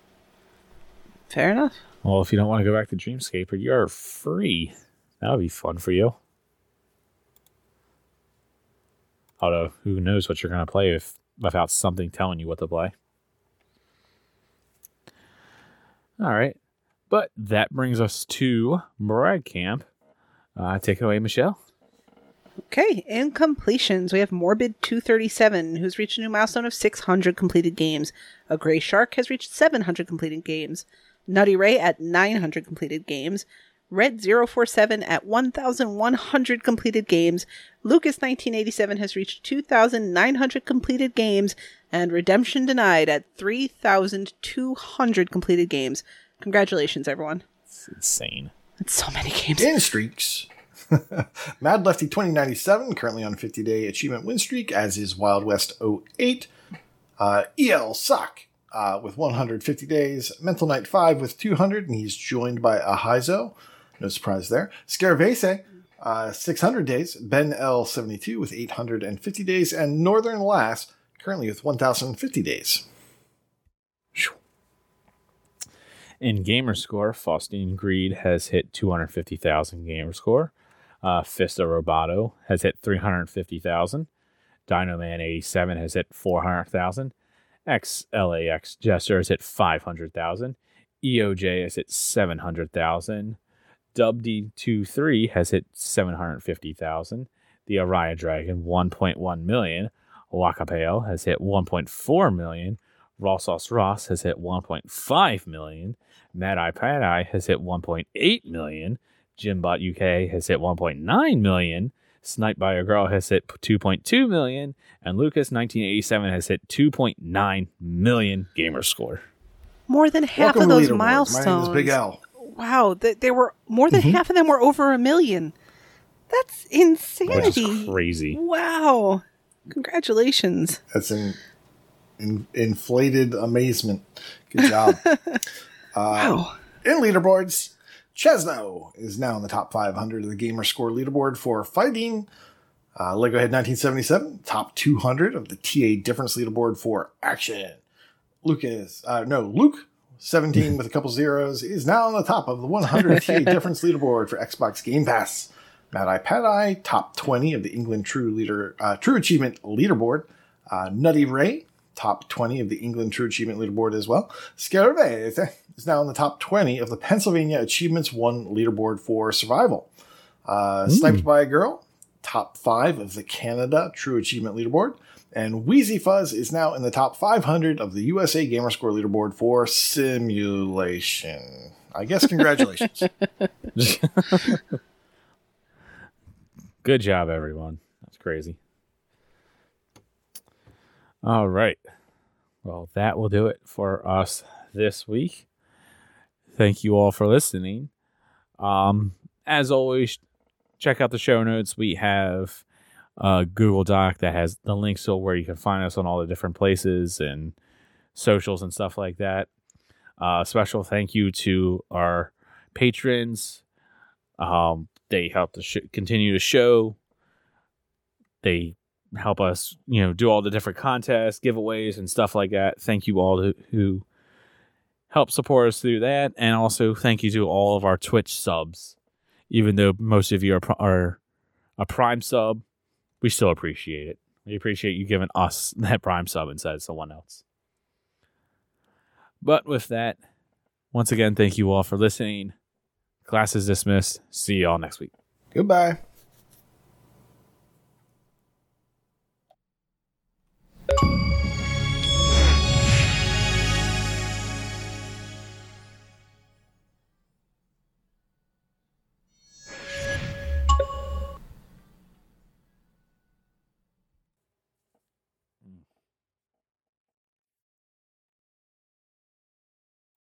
[SPEAKER 3] Fair enough.
[SPEAKER 1] Well, if you don't want to go back to Dreamscaper, you're free. That would be fun for you. Although, who knows what you're going to play if without something telling you what to play. All right. But that brings us to Brad Camp. Uh, take it away, Michelle.
[SPEAKER 3] Okay, in completions, we have Morbid 237, who's reached a new milestone of 600 completed games. A Gray Shark has reached 700 completed games. Nutty Ray at 900 completed games. Red 047 at 1,100 completed games. Lucas 1987 has reached 2,900 completed games. And Redemption Denied at 3,200 completed games. Congratulations, everyone.
[SPEAKER 1] It's insane.
[SPEAKER 3] That's so many games.
[SPEAKER 2] In streaks. Mad Lefty 2097, currently on 50 day achievement win streak, as is Wild West 08. Uh, EL Sock uh, with 150 days. Mental Knight 5 with 200, and he's joined by Ahizo. No surprise there. Scaravese, uh, 600 days. Ben L 72 with 850 days. And Northern Lass, currently with 1,050 days.
[SPEAKER 1] In gamer score, Faustine Greed has hit 250,000 gamer score. Uh, Fista Roboto has hit 350,000. Dino Man 87 has hit 400,000. XLAX Jester has hit 500,000. EOJ has hit 700,000. WD23 has hit 750,000. The Araya Dragon 1.1 million. Wakapeo has hit 1.4 million. Rossos Ross has hit 1.5 million. Mad Eye Pad Eye has hit 1.8 million. Jimbot UK has hit 1.9 million. Snipe by a Girl has hit 2.2 million. And Lucas 1987 has hit 2.9 million gamer score.
[SPEAKER 3] More than half
[SPEAKER 2] Welcome
[SPEAKER 3] of
[SPEAKER 2] to
[SPEAKER 3] those
[SPEAKER 2] Leaderboard.
[SPEAKER 3] milestones.
[SPEAKER 2] My name is Big L.
[SPEAKER 3] Wow, th- there were more than half of them were over a million. That's
[SPEAKER 1] Which
[SPEAKER 3] insanity.
[SPEAKER 1] is crazy.
[SPEAKER 3] Wow. Congratulations.
[SPEAKER 2] That's an in, inflated amazement. Good job.
[SPEAKER 3] Wow.
[SPEAKER 2] In leaderboards, Chesno is now in the top 500 of the Gamer Score leaderboard for fighting. Uh, Lego Head 1977, top 200 of the TA difference leaderboard for action. Lucas, uh, no, Luke, 17 with a couple zeros, is now on the top of the 100 TA difference leaderboard for Xbox Game Pass. Mad Eye Pad Eye, top 20 of the England True Leader uh, True Achievement leaderboard. Uh, Nutty Ray, top 20 of the England True Achievement leaderboard as well. Scaravese is now in the top 20 of the Pennsylvania Achievements 1 leaderboard for survival. Uh, Sniped by a Girl, top 5 of the Canada True Achievement leaderboard. And Wheezy Fuzz is now in the top 500 of the USA Gamerscore leaderboard for simulation. I guess congratulations.
[SPEAKER 1] Good job, everyone. That's crazy. All right. Well, that will do it for us this week. Thank you all for listening. Um, as always, check out the show notes. We have a Google Doc that has the links to where you can find us on all the different places and socials and stuff like that. Uh, special thank you to our patrons. Um, they help to sh- continue the show. They help us, you know, do all the different contests, giveaways, and stuff like that. Thank you all to, who help support us through that, and also thank you to all of our Twitch subs. Even though most of you are, are a Prime sub, we still appreciate it. We appreciate you giving us that Prime sub instead of someone else. But with that, once again, thank you all for listening. Class is dismissed. See you all next week.
[SPEAKER 2] Goodbye.